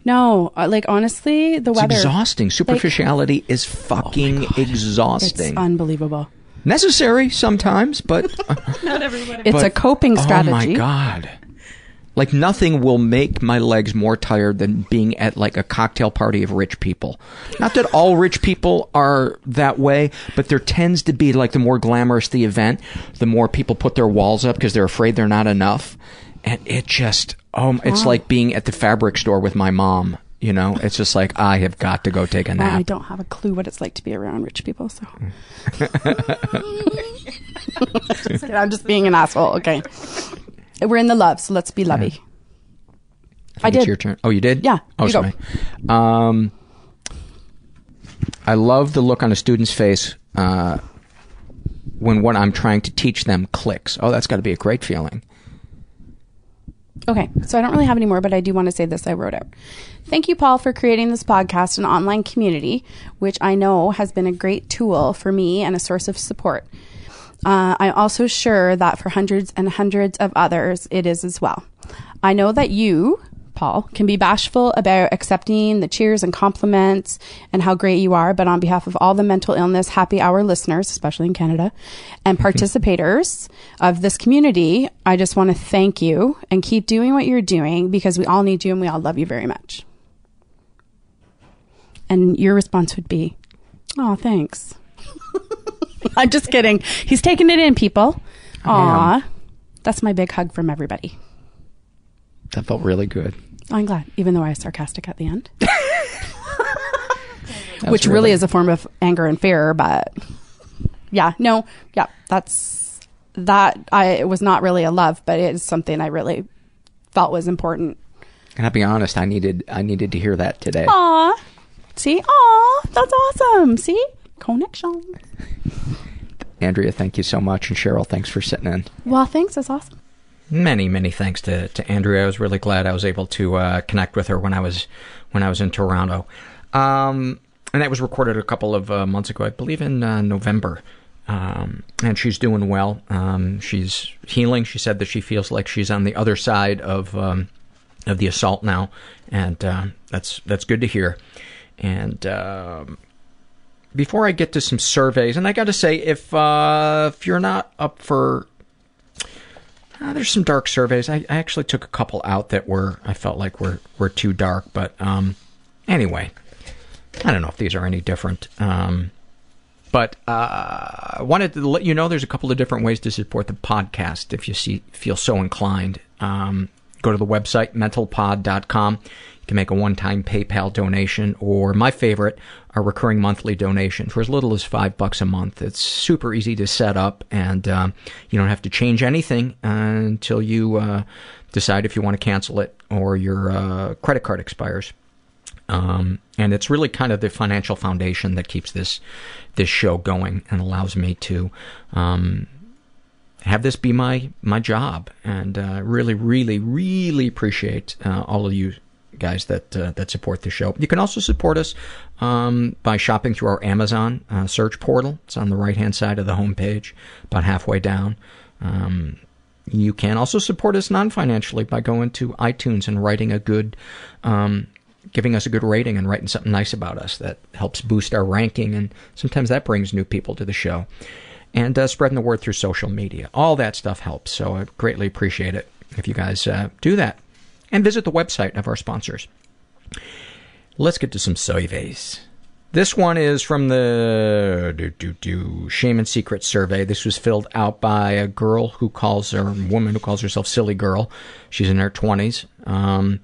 No, uh, like honestly, the It's weather. exhausting. Superficiality is fucking exhausting. It's unbelievable. Necessary sometimes, but [laughs] Not everybody. It's but- a coping strategy. Oh strategy. my god. Like nothing will make my legs more tired than being at like a cocktail party of rich people. Not that all rich people are that way, but there tends to be like the more glamorous the event, the more people put their walls up because they're afraid they're not enough. And it just oh it's Wow. like being at the fabric store with my mom, you know? It's just like I have got to go take a nap. I don't have a clue what it's like to be around rich people, so. Just [laughs] [laughs] I'm just being an asshole. Okay. [laughs] We're in the love, so let's be lovey. I, think did. It's your turn. Oh, you did? Yeah, Oh, sorry. Um, I love the look on a student's face uh, when what I'm trying to teach them clicks. Oh, that's got to be a great feeling. Okay, so I don't really have any more, but I do want to say this I wrote out. Thank you, Paul, for creating this podcast and online community, which I know has been a great tool for me and a source of support. Uh, I'm also sure that for hundreds and hundreds of others, it is as well. I know that you, Paul, can be bashful about accepting the cheers and compliments and how great you are, but on behalf of all the mental illness happy hour listeners, especially in Canada, and participators of this community, I just want to thank you and keep doing what you're doing because we all need you and we all love you very much. And your response would be, Oh, thanks. [laughs] [laughs] I'm just kidding. He's taking it in, people. Aw. That's my big hug from everybody. That felt really good. I'm glad, even though I was sarcastic at the end. [laughs] Which was really is a form of anger and fear, but yeah, no, yeah, that's that. I it was not really a love, but it is something I really felt was important. And I'll be honest, I needed I needed to hear that today. Aw, see, aw, that's awesome. See, connection. Andrea, thank you so much, and Cheryl, thanks for sitting in. Well, thanks. That's awesome. Many, many thanks to, to Andrea. I was really glad I was able to uh, connect with her when I was when I was in Toronto. Um, and that was recorded a couple of uh, months ago, I believe in uh, November. Um, and she's doing well. Um, she's healing. She said that she feels like she's on the other side of um, of the assault now, and uh, that's that's good to hear. And um, before I get to some surveys, and I got to say, if uh, if you're not up for uh, there's some dark surveys. I, I actually took a couple out that were I felt like were were too dark, but um, anyway, I don't know if these are any different. Um, but uh, I wanted to let you know there's a couple of different ways to support the podcast if you see feel so inclined. Um, go to the website mentalpod.com. Can make a one-time PayPal donation, or my favorite, a recurring monthly donation for as little as five bucks a month. It's super easy to set up, and um, you don't have to change anything uh, until you uh, decide if you want to cancel it or your uh, credit card expires. Um, and it's really kind of the financial foundation that keeps this this show going and allows me to um, have this be my my job, and uh, really, really, really appreciate uh, all of you guys that uh, that support the show. You can also support us um, by shopping through our Amazon uh, search portal. It's on the right hand side of the homepage, about halfway down. Um, you can also support us non financially by going to iTunes and writing a good, um, giving us a good rating and writing something nice about us. That helps boost our ranking, and sometimes that brings new people to the show. And uh, spreading the word through social media. All that stuff helps, so I greatly appreciate it if you guys uh, do that. And visit the website of our sponsors. Let's get to some surveys. This one is from the do, do, do, Shame and Secret survey. This was filled out by a girl who calls her, woman who calls herself Silly Girl. She's in her 20s, um,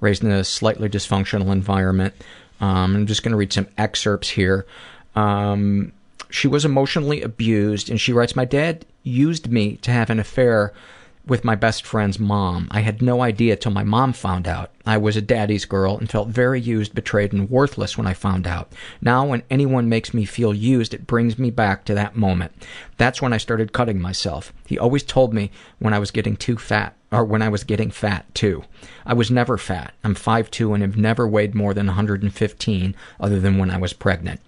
raised in a slightly dysfunctional environment. Um, I'm just going to read some excerpts here. Um, she was emotionally abused, and she writes, My dad used me to have an affair with my best friend's mom. I had no idea till my mom found out. I was a daddy's girl and felt very used, betrayed, and worthless when I found out. Now, when anyone makes me feel used, it brings me back to that moment. That's when I started cutting myself. He always told me when I was getting too fat, or when I was getting fat too. I was never fat. I'm 5'2 and have never weighed more than 115 other than when I was pregnant.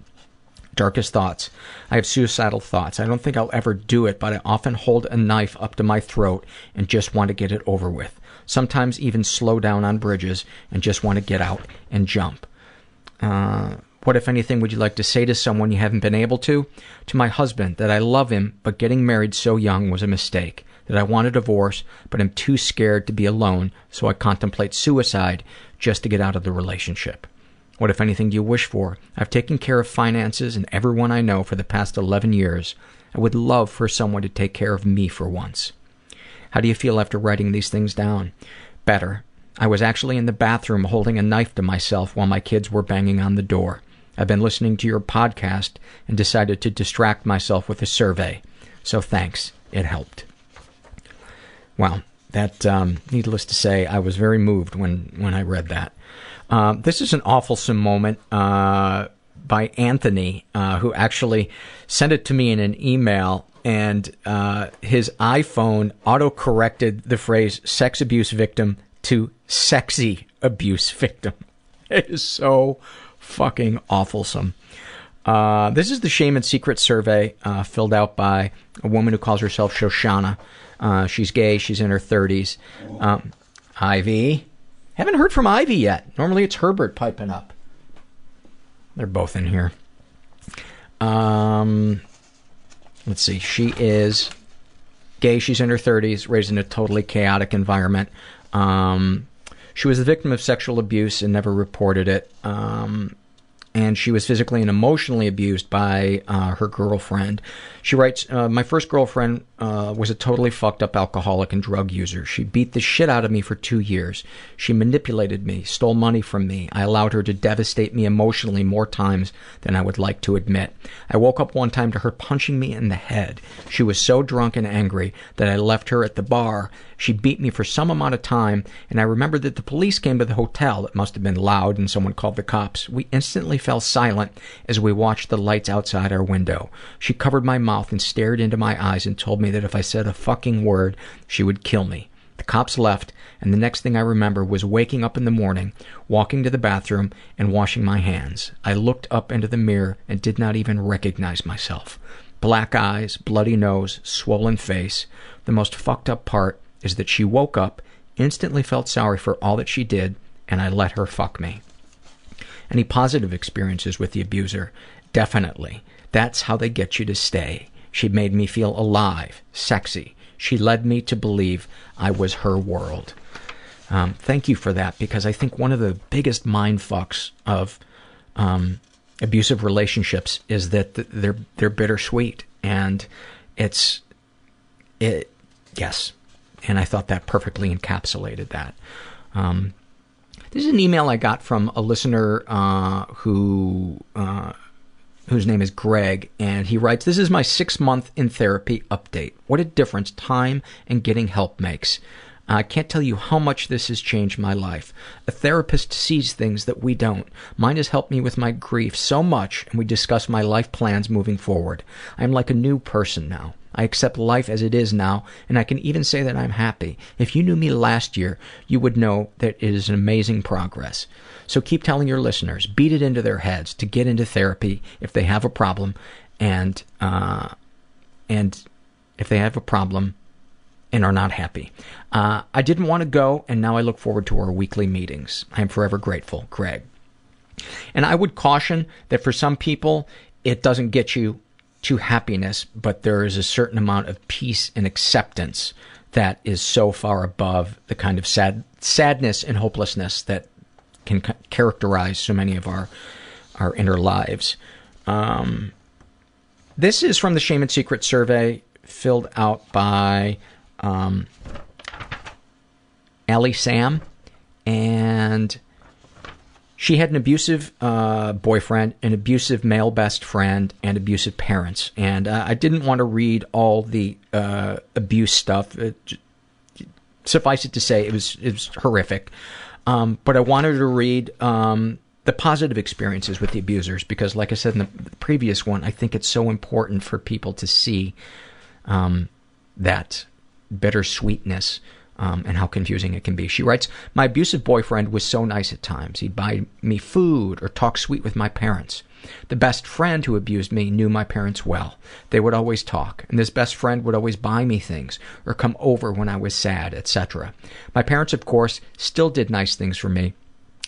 Darkest thoughts. I have suicidal thoughts. I don't think I'll ever do it, but I often hold a knife up to my throat and just want to get it over with. Sometimes even slow down on bridges and just want to get out and jump. Uh, what, if anything, would you like to say to someone you haven't been able to? To my husband, that I love him, but getting married so young was a mistake. That I want a divorce, but am too scared to be alone, so I contemplate suicide just to get out of the relationship. What, if anything, do you wish for? I've taken care of finances and everyone I know for the past 11 years. I would love for someone to take care of me for once. How do you feel after writing these things down? Better. I was actually in the bathroom holding a knife to myself while my kids were banging on the door. I've been listening to your podcast and decided to distract myself with a survey. So thanks. It helped. Wow. That, um, needless to say, I was very moved when, when I read that. Um, this is an awfulsome moment uh, by Anthony, uh, who actually sent it to me in an email, and uh, his iPhone auto corrected the phrase sex abuse victim to sexy abuse victim. [laughs] It is so fucking awfulsome. Uh, this is the Shame and Secret survey uh, filled out by a woman who calls herself Shoshana. Uh, she's gay, she's in her 30s. Um, Ivy. Haven't heard from Ivy yet. Normally it's Herbert piping up. They're both in here. Um, let's see. She is gay. She's in her 30s, raised in a totally chaotic environment. Um, she was the victim of sexual abuse and never reported it. Um, and she was physically and emotionally abused by uh, her girlfriend. She writes, uh, My first girlfriend uh, was a totally fucked up alcoholic and drug user. She beat the shit out of me for two years. She manipulated me, stole money from me. I allowed her to devastate me emotionally more times than I would like to admit. I woke up one time to her punching me in the head. She was so drunk and angry that I left her at the bar. She beat me for some amount of time, and I remember that the police came to the hotel. It must have been loud, and someone called the cops. We instantly fell silent as we watched the lights outside our window. She covered my mouth and stared into my eyes and told me that if I said a fucking word, she would kill me. The cops left, and the next thing I remember was waking up in the morning, walking to the bathroom, and washing my hands. I looked up into the mirror and did not even recognize myself. Black eyes, bloody nose, swollen face. The most fucked up part is that she woke up, instantly felt sorry for all that she did, and I let her fuck me. Any positive experiences with the abuser? Definitely. That's how they get you to stay. She made me feel alive, sexy. She led me to believe I was her world. Um, thank you for that because I think one of the biggest mind fucks of um, abusive relationships is that they're they're bittersweet and it's it yes and I thought that perfectly encapsulated that. Um, this is an email I got from a listener uh, who uh, whose name is Greg, and he writes, This is my six month in therapy update. What a difference time and getting help makes. I can't tell you how much this has changed my life. A therapist sees things that we don't. Mine has helped me with my grief so much, and we discuss my life plans moving forward. I am like a new person now. I accept life as it is now, and I can even say that I'm happy. If you knew me last year, you would know that it is an amazing progress. So keep telling your listeners, beat it into their heads to get into therapy if they have a problem, and uh, and if they have a problem and are not happy. Uh, I didn't want to go, and now I look forward to our weekly meetings. I am forever grateful, Greg. And I would caution that for some people, it doesn't get you to happiness, but there is a certain amount of peace and acceptance that is so far above the kind of sad sadness and hopelessness that can ca- characterize so many of our our inner lives. Um, this is from the Shame and Secret survey filled out by um, Allie Sam, and she had an abusive uh, boyfriend, an abusive male best friend, and abusive parents. And uh, I didn't want to read all the uh, abuse stuff. It, suffice it to say, it was it was horrific. Um, but I wanted to read um, the positive experiences with the abusers because, like I said in the previous one, I think it's so important for people to see um, that bittersweetness um, and how confusing it can be. She writes, My abusive boyfriend was so nice at times. He'd buy me food or talk sweet with my parents. The best friend who abused me knew my parents well. They would always talk, and this best friend would always buy me things or come over when I was sad, etc. My parents, of course, still did nice things for me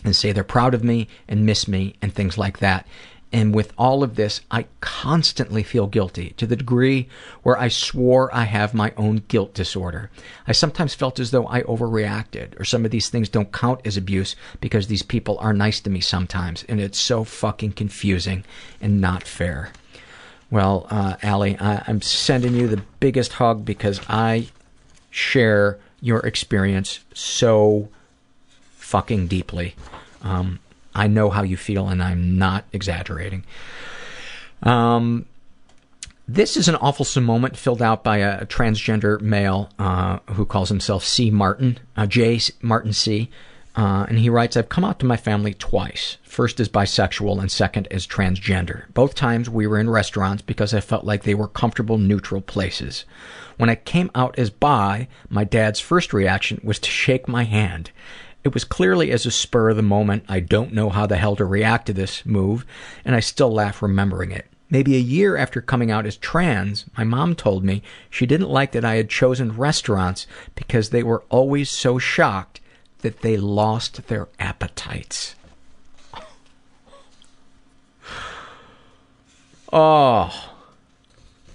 and say they're proud of me and miss me and things like that. And with all of this, I constantly feel guilty to the degree where I swore I have my own guilt disorder. I sometimes felt as though I overreacted, or some of these things don't count as abuse because these people are nice to me sometimes, and it's so fucking confusing and not fair. Well, uh, Allie, I- I'm sending you the biggest hug because I share your experience so fucking deeply. Um, I know how you feel, and I'm not exaggerating. Um, this is an awful moment filled out by a, transgender male uh, who calls himself C. Martin, uh, J. Martin C. Uh, and he writes, I've come out to my family twice. First as bisexual and second as transgender. Both times we were in restaurants because I felt like they were comfortable, neutral places. When I came out as bi, my dad's first reaction was to shake my hand. It was clearly as a spur of the moment. I don't know how the hell to react to this move, and I still laugh remembering it. Maybe a year after coming out as trans, my mom told me she didn't like that I had chosen restaurants because they were always so shocked that they lost their appetites. [sighs] Oh,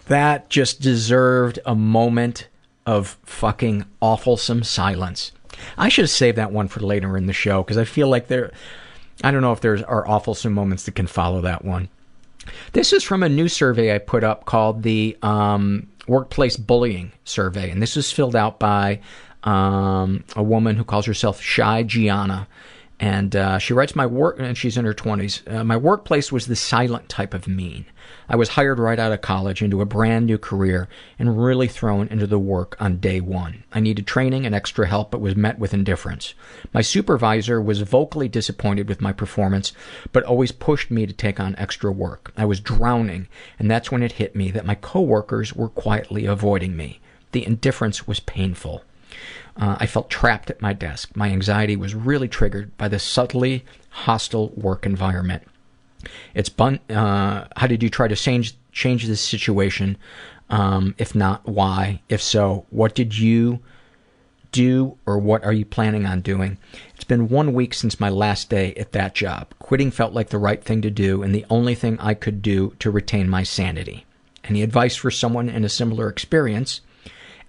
that just deserved a moment of fucking awfulsome silence. I should have saved that one for later in the show because I feel like there, I don't know if there are awfulsome moments that can follow that one. This is from a new survey I put up called the um, Workplace Bullying Survey, and this is filled out by um, a woman who calls herself Shy Gianna. And uh, she writes, My work, and she's in her 20s, uh, my workplace was the silent type of mean. I was hired right out of college into a brand new career and really thrown into the work on day one. I needed training and extra help, but was met with indifference. My supervisor was vocally disappointed with my performance, but always pushed me to take on extra work. I was drowning, and that's when it hit me that my coworkers were quietly avoiding me. The indifference was painful. Uh, I felt trapped at my desk. My anxiety was really triggered by the subtly hostile work environment. It's bun- uh, how did you try to change change this situation? Um, if not, why? If so, what did you do or what are you planning on doing? It's been one week since my last day at that job. Quitting felt like the right thing to do and the only thing I could do to retain my sanity. Any advice for someone in a similar experience?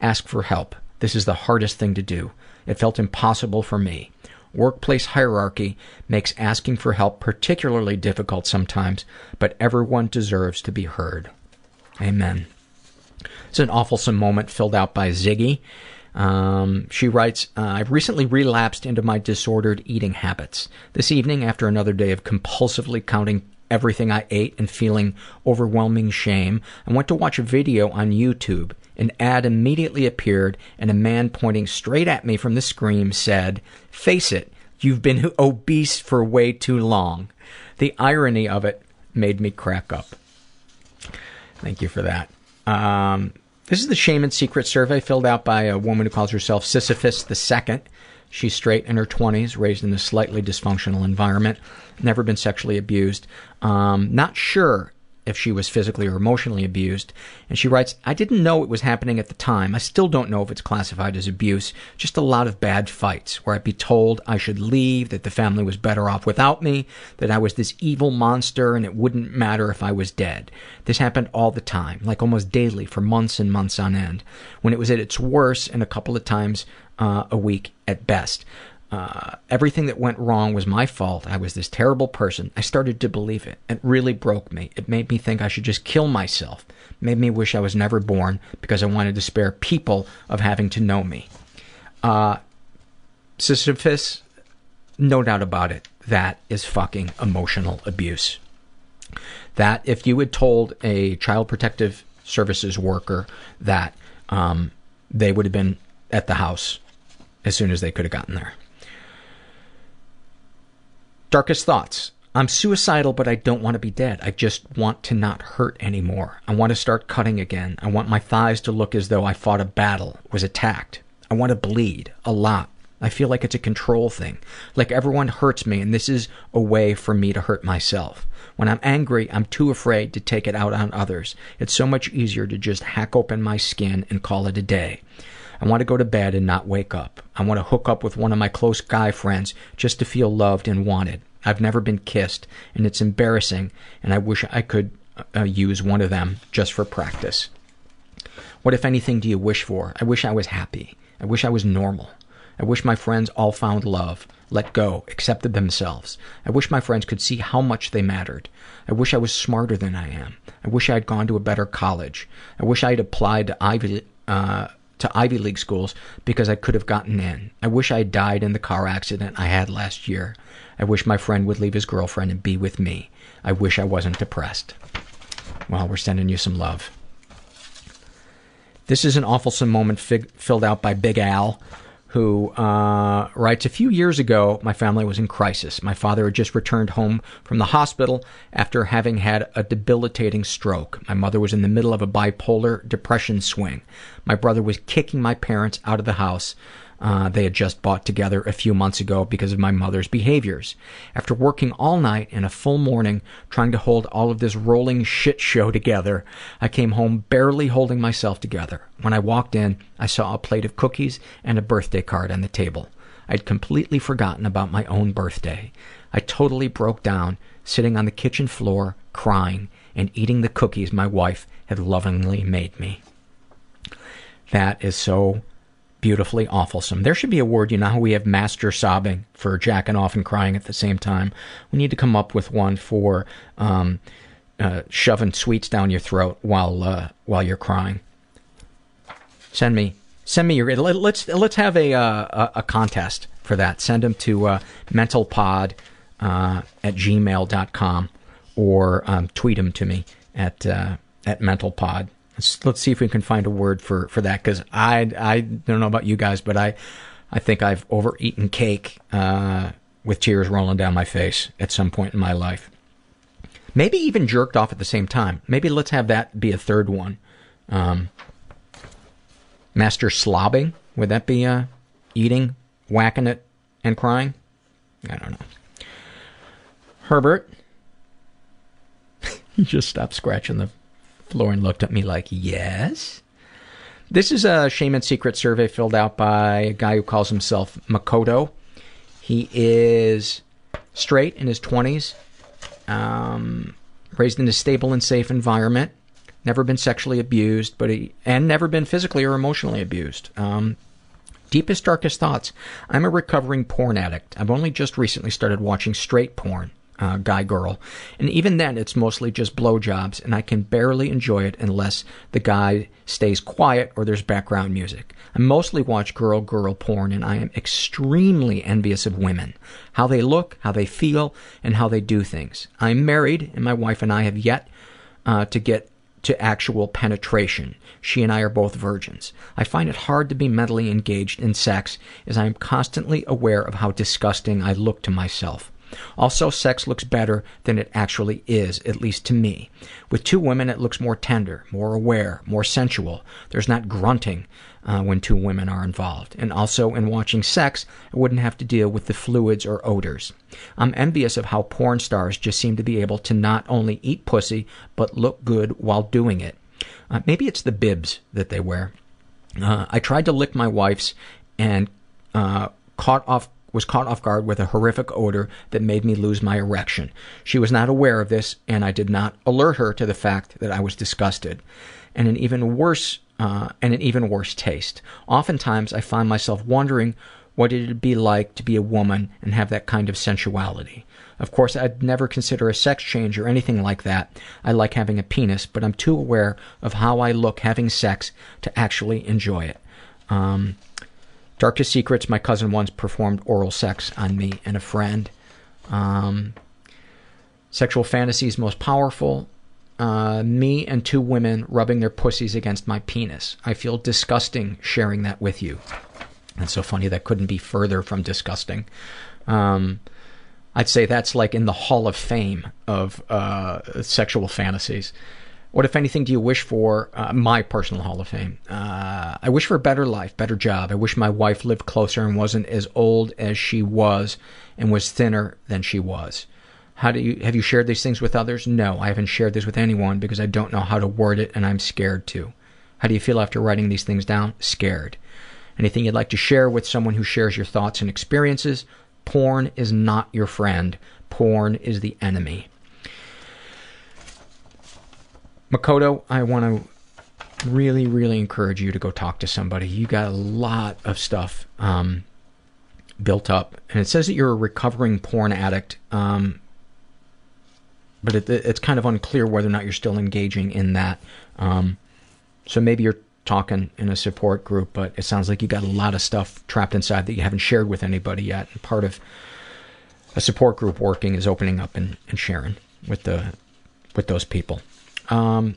Ask for help. This is the hardest thing to do. It felt impossible for me. Workplace hierarchy makes asking for help particularly difficult sometimes, but everyone deserves to be heard. Amen. It's an awfulsome moment filled out by Ziggy. Um, she writes, uh, I've recently relapsed into my disordered eating habits. This evening, after another day of compulsively counting everything I ate and feeling overwhelming shame, I went to watch a video on YouTube. An ad immediately appeared, and a man pointing straight at me from the screen said, Face it, you've been obese for way too long. The irony of it made me crack up. Thank you for that. Um, This is the Shame and Secret survey filled out by a woman who calls herself Sisyphus II. She's straight in her 20s, raised in a slightly dysfunctional environment, never been sexually abused. Um, not sure if she was physically or emotionally abused. And she writes, I didn't know it was happening at the time. I still don't know if it's classified as abuse. Just a lot of bad fights where I'd be told I should leave, that the family was better off without me, that I was this evil monster and it wouldn't matter if I was dead. This happened all the time, like almost daily for months and months on end. When it was at its worst and a couple of times uh, a week at best. Uh, everything that went wrong was my fault. I was this terrible person. I started to believe it. It really broke me. It made me think I should just kill myself. It made me wish I was never born because I wanted to spare people of having to know me. Uh, Sisyphus, no doubt about it, that is fucking emotional abuse. That if you had told a child protective services worker that um, they would have been at the house as soon as they could have gotten there. Darkest thoughts. I'm suicidal, but I don't want to be dead. I just want to not hurt anymore. I want to start cutting again. I want my thighs to look as though I fought a battle, was attacked. I want to bleed. A lot. I feel like it's a control thing. Like everyone hurts me, and this is a way for me to hurt myself. When I'm angry, I'm too afraid to take it out on others. It's so much easier to just hack open my skin and call it a day. I want to go to bed and not wake up. I want to hook up with one of my close guy friends just to feel loved and wanted. I've never been kissed, and it's embarrassing, and I wish I could uh, use one of them just for practice. What, if anything, do you wish for? I wish I was happy. I wish I was normal. I wish my friends all found love, let go, accepted themselves. I wish my friends could see how much they mattered. I wish I was smarter than I am. I wish I had gone to a better college. I wish I had applied to Ivy, uh, to Ivy League schools because I could have gotten in. I wish I had died in the car accident I had last year. I wish my friend would leave his girlfriend and be with me. I wish I wasn't depressed. Well, we're sending you some love. This is an awful moment fig- filled out by Big Al, who uh, writes A few years ago, my family was in crisis. My father had just returned home from the hospital after having had a debilitating stroke. My mother was in the middle of a bipolar depression swing. My brother was kicking my parents out of the house. Uh, they had just bought together a few months ago because of my mother's behaviors. After working all night and a full morning trying to hold all of this rolling shit show together, I came home barely holding myself together. When I walked in, I saw a plate of cookies and a birthday card on the table. I'd completely forgotten about my own birthday. I totally broke down, sitting on the kitchen floor, crying, and eating the cookies my wife had lovingly made me. That is so beautifully awfulsome. There should be a word, you know how we have master sobbing for jacking off and crying at the same time? We need to come up with one for um, uh, shoving sweets down your throat while uh, while you're crying. Send me send me your let's let's have a uh, a, a contest for that. Send them to uh, mentalpod uh, at gmail.com or um, tweet them to me at at mentalpod. Let's, let's see if we can find a word for, for that because I, I don't know about you guys, but I, I think I've overeaten cake uh, with tears rolling down my face at some point in my life. Maybe even jerked off at the same time. Maybe let's have that be a third one. Um, master slobbing. Would that be uh, eating, whacking it, and crying? I don't know. Herbert. [laughs] he just stopped scratching the Lauren looked at me like, yes? This is a shame and secret survey filled out by a guy who calls himself Makoto. He is straight in his 20s, um, raised in a stable and safe environment, never been sexually abused, but he, and never been physically or emotionally abused. Um, deepest, darkest thoughts. I'm a recovering porn addict. I've only just recently started watching straight porn uh, guy girl. And even then, it's mostly just blowjobs, and I can barely enjoy it unless the guy stays quiet or there's background music. I mostly watch girl girl porn, and I am extremely envious of women how they look, how they feel, and how they do things. I'm married, and my wife and I have yet uh, to get to actual penetration. She and I are both virgins. I find it hard to be mentally engaged in sex as I am constantly aware of how disgusting I look to myself. Also, sex looks better than it actually is, at least to me. With two women, it looks more tender, more aware, more sensual. There's not grunting uh, when two women are involved. And also, in watching sex, I wouldn't have to deal with the fluids or odors. I'm envious of how porn stars just seem to be able to not only eat pussy, but look good while doing it. Uh, maybe it's the bibs that they wear. Uh, I tried to lick my wife's and uh, caught off was caught off guard with a horrific odor that made me lose my erection. She was not aware of this, and I did not alert her to the fact that I was disgusted. And an even worse uh, and an even worse taste. Oftentimes, I find myself wondering what it'd be like to be a woman and have that kind of sensuality. Of course, I'd never consider a sex change or anything like that. I like having a penis, but I'm too aware of how I look having sex to actually enjoy it. Um, Darkest secrets, my cousin once performed oral sex on me and a friend. Um, sexual fantasies most powerful. Uh, me and two women rubbing their pussies against my penis. I feel disgusting sharing that with you. It's so funny that couldn't be further from disgusting. Um, I'd say that's like in the Hall of Fame of uh, sexual fantasies. What, if anything, do you wish for? Uh, my personal Hall of Fame. Uh, I wish for a better life, better job. I wish my wife lived closer and wasn't as old as she was and was thinner than she was. How do you have you shared these things with others? No, I haven't shared this with anyone because I don't know how to word it and I'm scared to. How do you feel after writing these things down? Scared. Anything you'd like to share with someone who shares your thoughts and experiences? Porn is not your friend. Porn is the enemy. Makoto, I want to really, really encourage you to go talk to somebody. You got a lot of stuff um, built up, and it says that you're a recovering porn addict, um, but it, it's kind of unclear whether or not you're still engaging in that. Um, so maybe you're talking in a support group, but it sounds like you got a lot of stuff trapped inside that you haven't shared with anybody yet. And part of a support group working is opening up and, and sharing with the with those people. Um,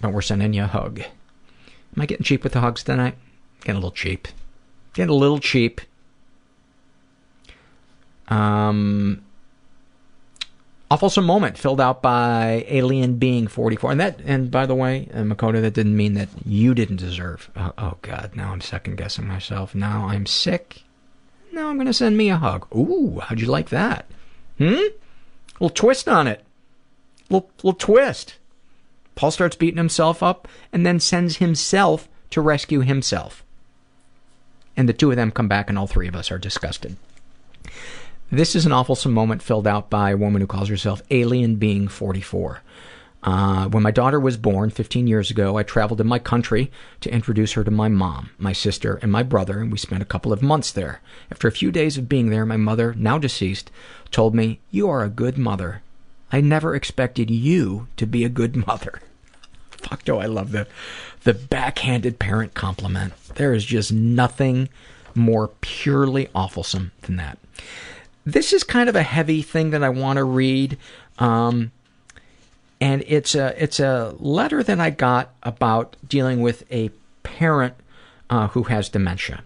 but we're sending you a hug. Am I getting cheap with the hugs tonight? Getting a little cheap. Getting a little cheap. Um, awful moment filled out by alien being 44 and that and by the way uh, makoto that didn't mean that you didn't deserve oh, oh god now i'm second guessing myself now i'm sick now i'm gonna send me a hug ooh how'd you like that hmm little twist on it little, little twist paul starts beating himself up and then sends himself to rescue himself and the two of them come back and all three of us are disgusted this is an awful moment filled out by a woman who calls herself Alien Being 44. Uh, when my daughter was born 15 years ago, I traveled to my country to introduce her to my mom, my sister, and my brother, and we spent a couple of months there. After a few days of being there, my mother, now deceased, told me, You are a good mother. I never expected you to be a good [laughs] mother. Fuck, do I love the, the backhanded parent compliment. There is just nothing more purely awfulsome than that. This is kind of a heavy thing that I want to read. Um, and it's a it's a letter that I got about dealing with a parent uh, who has dementia,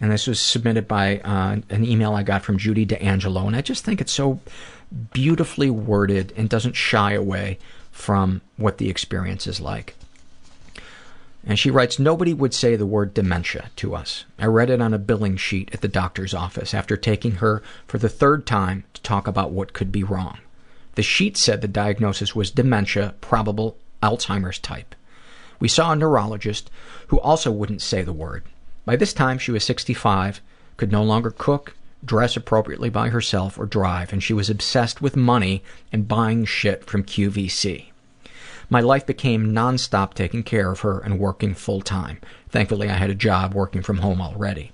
and this was submitted by uh, an email I got from Judy D'Angelo, and I just think it's so beautifully worded and doesn't shy away from what the experience is like. And she writes, Nobody would say the word dementia to us. I read it on a billing sheet at the doctor's office after taking her for the third time to talk about what could be wrong. The sheet said the diagnosis was dementia, probable Alzheimer's type. We saw a neurologist who also wouldn't say the word. By this time, she was 65, could no longer cook, dress appropriately by herself, or drive, and she was obsessed with money and buying shit from QVC. My life became nonstop taking care of her and working full time. Thankfully, I had a job working from home already.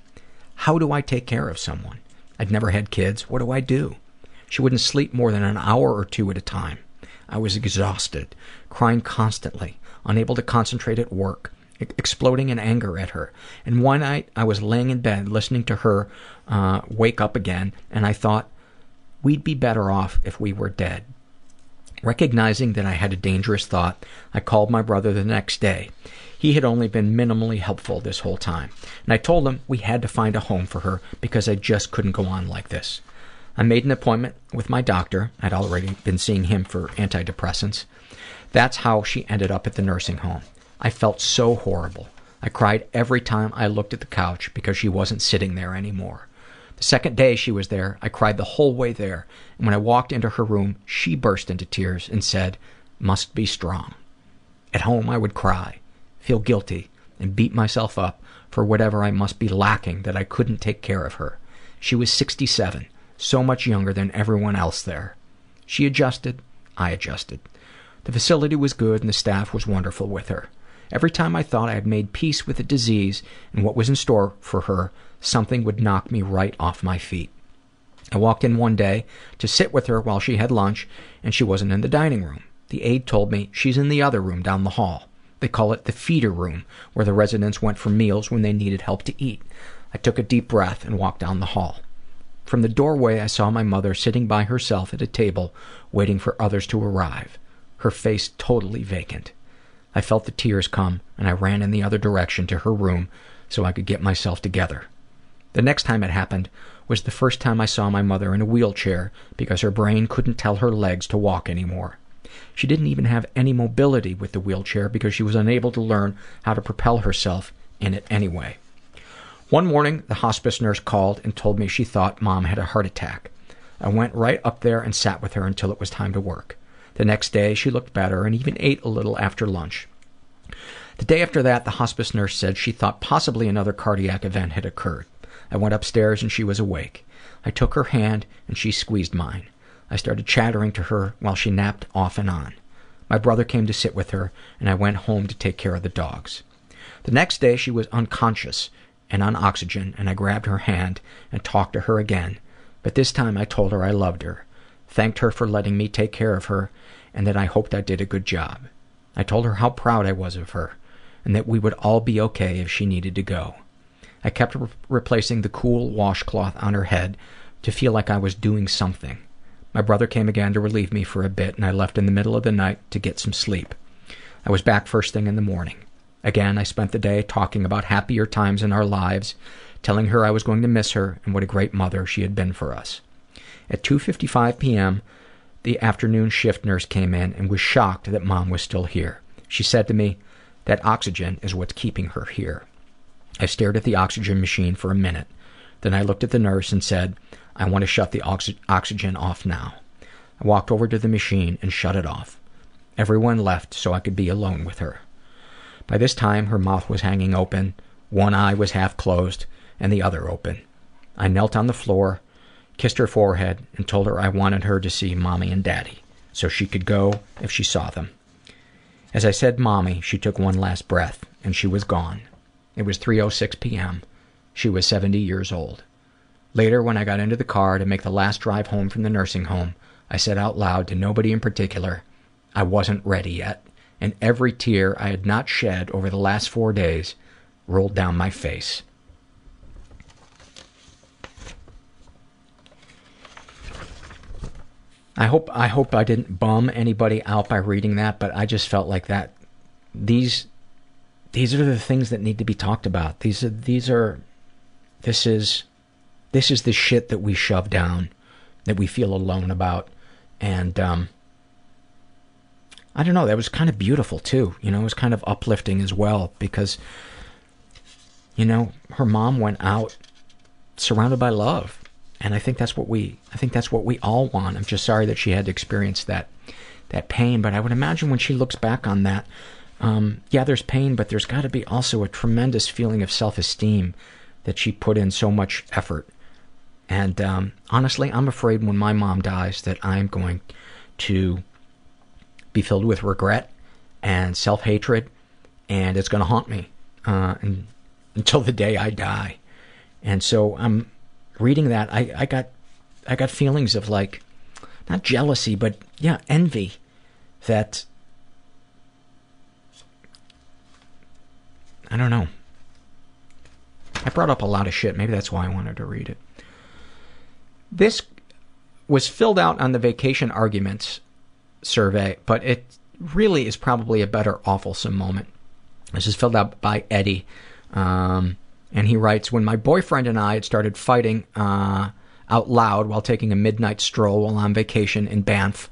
How do I take care of someone? I'd never had kids. What do I do? She wouldn't sleep more than an hour or two at a time. I was exhausted, crying constantly, unable to concentrate at work, exploding in anger at her. And one night, I was laying in bed listening to her uh, wake up again, and I thought, we'd be better off if we were dead. Recognizing that I had a dangerous thought, I called my brother the next day. He had only been minimally helpful this whole time, and I told him we had to find a home for her because I just couldn't go on like this. I made an appointment with my doctor. I'd already been seeing him for antidepressants. That's how she ended up at the nursing home. I felt so horrible. I cried every time I looked at the couch because she wasn't sitting there anymore. The second day she was there, I cried the whole way there, and when I walked into her room, she burst into tears and said, Must be strong. At home, I would cry, feel guilty, and beat myself up for whatever I must be lacking that I couldn't take care of her. She was 67, so much younger than everyone else there. She adjusted, I adjusted. The facility was good and the staff was wonderful with her. Every time I thought I had made peace with the disease and what was in store for her, something would knock me right off my feet. I walked in one day to sit with her while she had lunch, and she wasn't in the dining room. The aide told me she's in the other room down the hall. They call it the feeder room, where the residents went for meals when they needed help to eat. I took a deep breath and walked down the hall. From the doorway, I saw my mother sitting by herself at a table, waiting for others to arrive, her face totally vacant. I felt the tears come, and I ran in the other direction to her room so I could get myself together. The next time it happened was the first time I saw my mother in a wheelchair because her brain couldn't tell her legs to walk anymore. She didn't even have any mobility with the wheelchair because she was unable to learn how to propel herself in it anyway. One morning, the hospice nurse called and told me she thought mom had a heart attack. I went right up there and sat with her until it was time to work. The next day, she looked better and even ate a little after lunch. The day after that, the hospice nurse said she thought possibly another cardiac event had occurred. I went upstairs and she was awake. I took her hand and she squeezed mine. I started chattering to her while she napped off and on. My brother came to sit with her, and I went home to take care of the dogs. The next day she was unconscious and on oxygen, and I grabbed her hand and talked to her again, but this time I told her I loved her, thanked her for letting me take care of her, and that I hoped I did a good job. I told her how proud I was of her, and that we would all be okay if she needed to go. I kept re- replacing the cool washcloth on her head to feel like I was doing something. My brother came again to relieve me for a bit, and I left in the middle of the night to get some sleep. I was back first thing in the morning. Again, I spent the day talking about happier times in our lives, telling her I was going to miss her and what a great mother she had been for us. At 2:55 p.m., the afternoon shift nurse came in and was shocked that mom was still here. She said to me, "That oxygen is what's keeping her here." I stared at the oxygen machine for a minute. Then I looked at the nurse and said, I want to shut the oxy- oxygen off now. I walked over to the machine and shut it off. Everyone left so I could be alone with her. By this time, her mouth was hanging open, one eye was half closed, and the other open. I knelt on the floor, kissed her forehead, and told her I wanted her to see mommy and daddy, so she could go if she saw them. As I said mommy, she took one last breath, and she was gone. It was 3.06 p.m. She was 70 years old. Later, when I got into the car to make the last drive home from the nursing home, I said out loud to nobody in particular, I wasn't ready yet, and every tear I had not shed over the last four days rolled down my face. I hope I hope I didn't bum anybody out by reading that, but I just felt like that these these are the things that need to be talked about. These are these are this is this is the shit that we shove down that we feel alone about and um I don't know, that was kind of beautiful too. You know, it was kind of uplifting as well because you know, her mom went out surrounded by love. And I think that's what we I think that's what we all want. I'm just sorry that she had to experience that that pain, but I would imagine when she looks back on that um, yeah, there's pain, but there's got to be also a tremendous feeling of self-esteem that she put in so much effort. And um, honestly, I'm afraid when my mom dies that I'm going to be filled with regret and self-hatred, and it's going to haunt me uh, and, until the day I die. And so I'm reading that. I, I got I got feelings of like not jealousy, but yeah, envy that I don't know. I brought up a lot of shit. Maybe that's why I wanted to read it. This was filled out on the vacation arguments survey, but it really is probably a better awfulsome moment. This is filled out by Eddie, um, and he writes, "When my boyfriend and I had started fighting, uh, out loud while taking a midnight stroll while on vacation in Banff.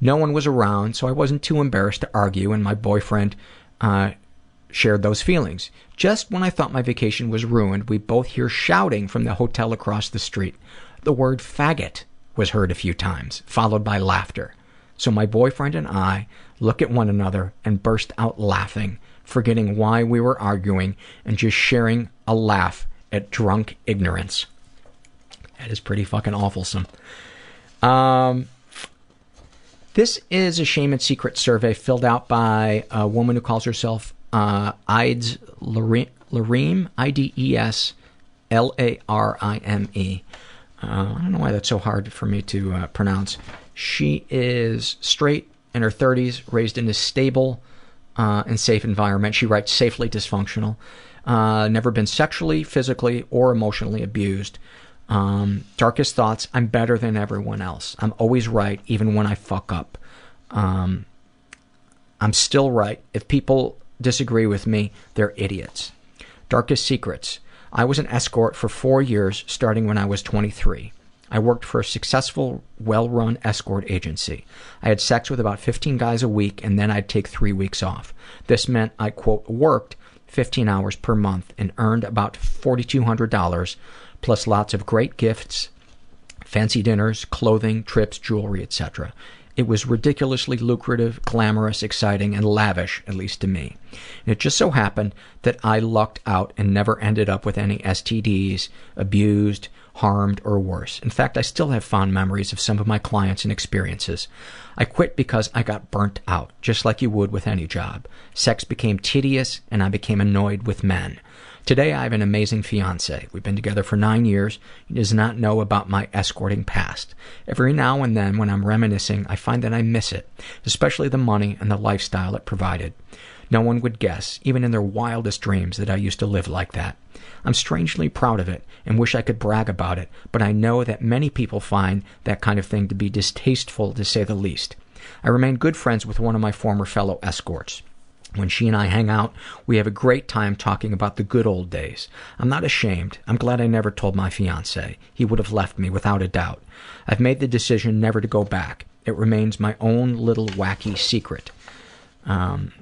No one was around, so I wasn't too embarrassed to argue, and my boyfriend uh, shared those feelings. Just when I thought my vacation was ruined, we both hear shouting from the hotel across the street. The word faggot was heard a few times, followed by laughter. So my boyfriend and I look at one another and burst out laughing, forgetting why we were arguing and just sharing a laugh at drunk ignorance. That is pretty fucking awfulsome. Um, this is a shame and secret survey filled out by a woman who calls herself uh, Ides Lareem, I D E S L A R I M E. Uh, I don't know why that's so hard for me to uh, pronounce. She is straight in her 30s, raised in a stable uh, and safe environment. She writes safely dysfunctional. Uh, never been sexually, physically, or emotionally abused. Um, darkest thoughts, I'm better than everyone else. I'm always right, even when I fuck up. Um, I'm still right. If people disagree with me, they're idiots. Darkest secrets. I was an escort for four years, starting when I was 23. I worked for a successful, well run escort agency. I had sex with about 15 guys a week, and then I'd take three weeks off. This meant I, quote, worked 15 hours per month and earned about $4,200 plus lots of great gifts, fancy dinners, clothing, trips, jewelry, etc. It was ridiculously lucrative, glamorous, exciting, and lavish, at least to me. And it just so happened that I lucked out and never ended up with any STDs, abused, harmed, or worse. In fact, I still have fond memories of some of my clients and experiences. I quit because I got burnt out, just like you would with any job. Sex became tedious, and I became annoyed with men. Today I have an amazing fiance. We've been together for nine years. He does not know about my escorting past. Every now and then, when I'm reminiscing, I find that I miss it, especially the money and the lifestyle it provided. No one would guess, even in their wildest dreams, that I used to live like that. I'm strangely proud of it and wish I could brag about it, but I know that many people find that kind of thing to be distasteful, to say the least. I remain good friends with one of my former fellow escorts. When she and I hang out, we have a great time talking about the good old days. I'm not ashamed. I'm glad I never told my fiance. He would have left me without a doubt. I've made the decision never to go back. It remains my own little wacky secret. Um,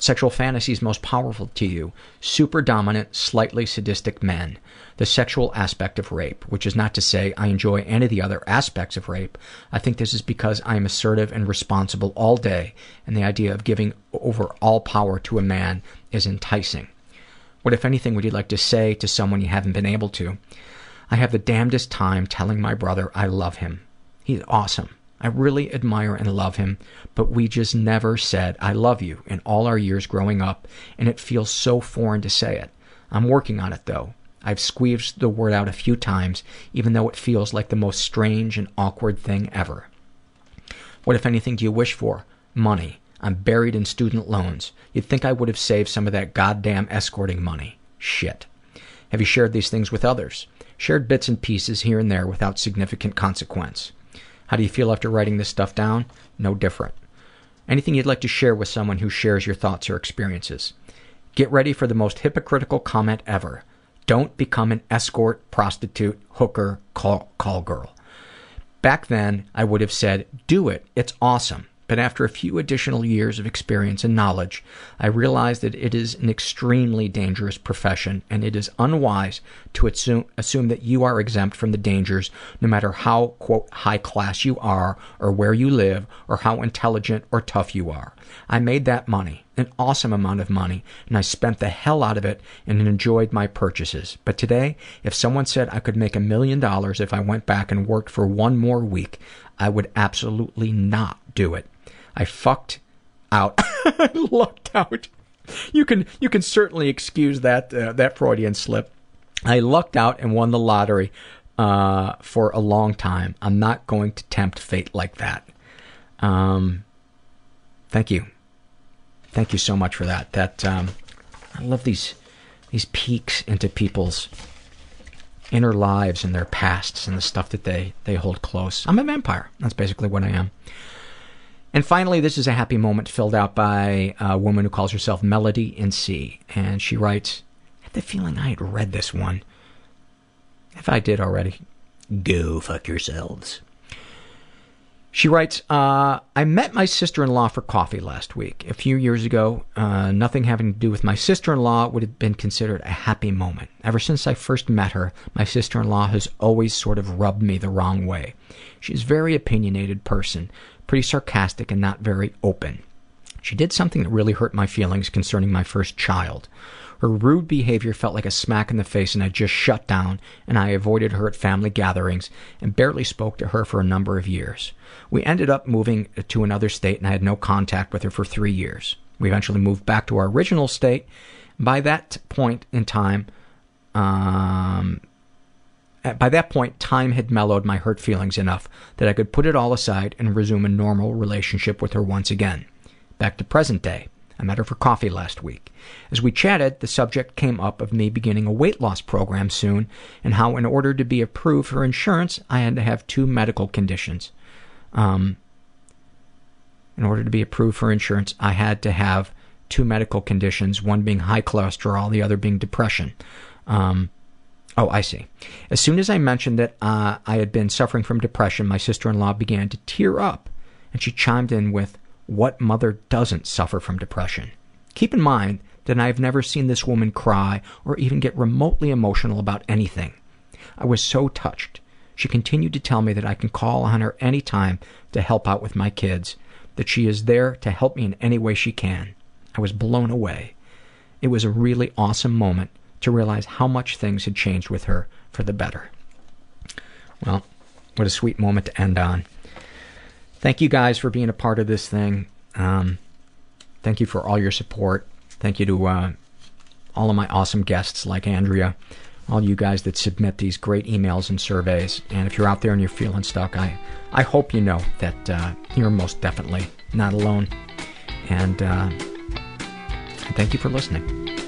sexual fantasies most powerful to you super dominant, slightly sadistic men. The sexual aspect of rape, which is not to say I enjoy any of the other aspects of rape. I think this is because I am assertive and responsible all day, and the idea of giving over all power to a man is enticing. What, if anything, would you like to say to someone you haven't been able to? I have the damnedest time telling my brother I love him. He's awesome. I really admire and love him, but we just never said I love you in all our years growing up, and it feels so foreign to say it. I'm working on it though. I've squeezed the word out a few times, even though it feels like the most strange and awkward thing ever. What, if anything, do you wish for? Money. I'm buried in student loans. You'd think I would have saved some of that goddamn escorting money. Shit. Have you shared these things with others? Shared bits and pieces here and there without significant consequence. How do you feel after writing this stuff down? No different. Anything you'd like to share with someone who shares your thoughts or experiences? Get ready for the most hypocritical comment ever. Don't become an escort, prostitute, hooker, call, call girl. Back then, I would have said, do it, it's awesome. But after a few additional years of experience and knowledge, I realized that it is an extremely dangerous profession and it is unwise to assume, assume that you are exempt from the dangers no matter how, quote, high class you are or where you live or how intelligent or tough you are. I made that money, an awesome amount of money, and I spent the hell out of it and enjoyed my purchases. But today, if someone said I could make a million dollars if I went back and worked for one more week, I would absolutely not do it. I fucked out. [laughs] I lucked out. You can you can certainly excuse that uh, that Freudian slip. I lucked out and won the lottery uh, for a long time. I'm not going to tempt fate like that. Um, thank you, thank you so much for that. That um, I love these these peeks into people's inner lives and their pasts and the stuff that they they hold close. I'm a vampire. That's basically what I am. And finally, this is a happy moment filled out by a woman who calls herself Melody in C. And she writes, I had the feeling I had read this one. If I did already, Go fuck yourselves. She writes, uh, I met my sister in law for coffee last week. A few years ago, uh, nothing having to do with my sister in law would have been considered a happy moment. Ever since I first met her, my sister in law has always sort of rubbed me the wrong way. She's a very opinionated person, pretty sarcastic, and not very open. She did something that really hurt my feelings concerning my first child. Her rude behavior felt like a smack in the face, and I just shut down, and I avoided her at family gatherings and barely spoke to her for a number of years. We ended up moving to another state, and I had no contact with her for three years. We eventually moved back to our original state. By that point in time, um, by that point, time had mellowed my hurt feelings enough that I could put it all aside and resume a normal relationship with her once again. Back to present day. I met her for coffee last week. As we chatted, the subject came up of me beginning a weight loss program soon and how, in order to be approved for insurance, I had to have two medical conditions. Um, in order to be approved for insurance, I had to have two medical conditions, one being high cholesterol, the other being depression. Um, oh, I see. As soon as I mentioned that uh, I had been suffering from depression, my sister in law began to tear up, and she chimed in with, what mother doesn't suffer from depression? Keep in mind that I have never seen this woman cry or even get remotely emotional about anything. I was so touched. She continued to tell me that I can call on her any time to help out with my kids, that she is there to help me in any way she can. I was blown away. It was a really awesome moment to realize how much things had changed with her for the better. Well, what a sweet moment to end on. Thank you guys for being a part of this thing. Um, thank you for all your support. Thank you to uh, all of my awesome guests like Andrea, all you guys that submit these great emails and surveys. And if you're out there and you're feeling stuck, I, I hope you know that uh, you're most definitely not alone. And uh, thank you for listening.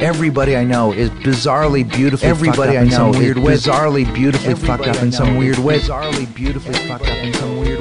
Everybody I know is bizarrely beautifully Everybody fucked up I in know is weird way. bizarrely beautifully Everybody fucked up in some weird way. Bizarrely beautifully fucked up in some weird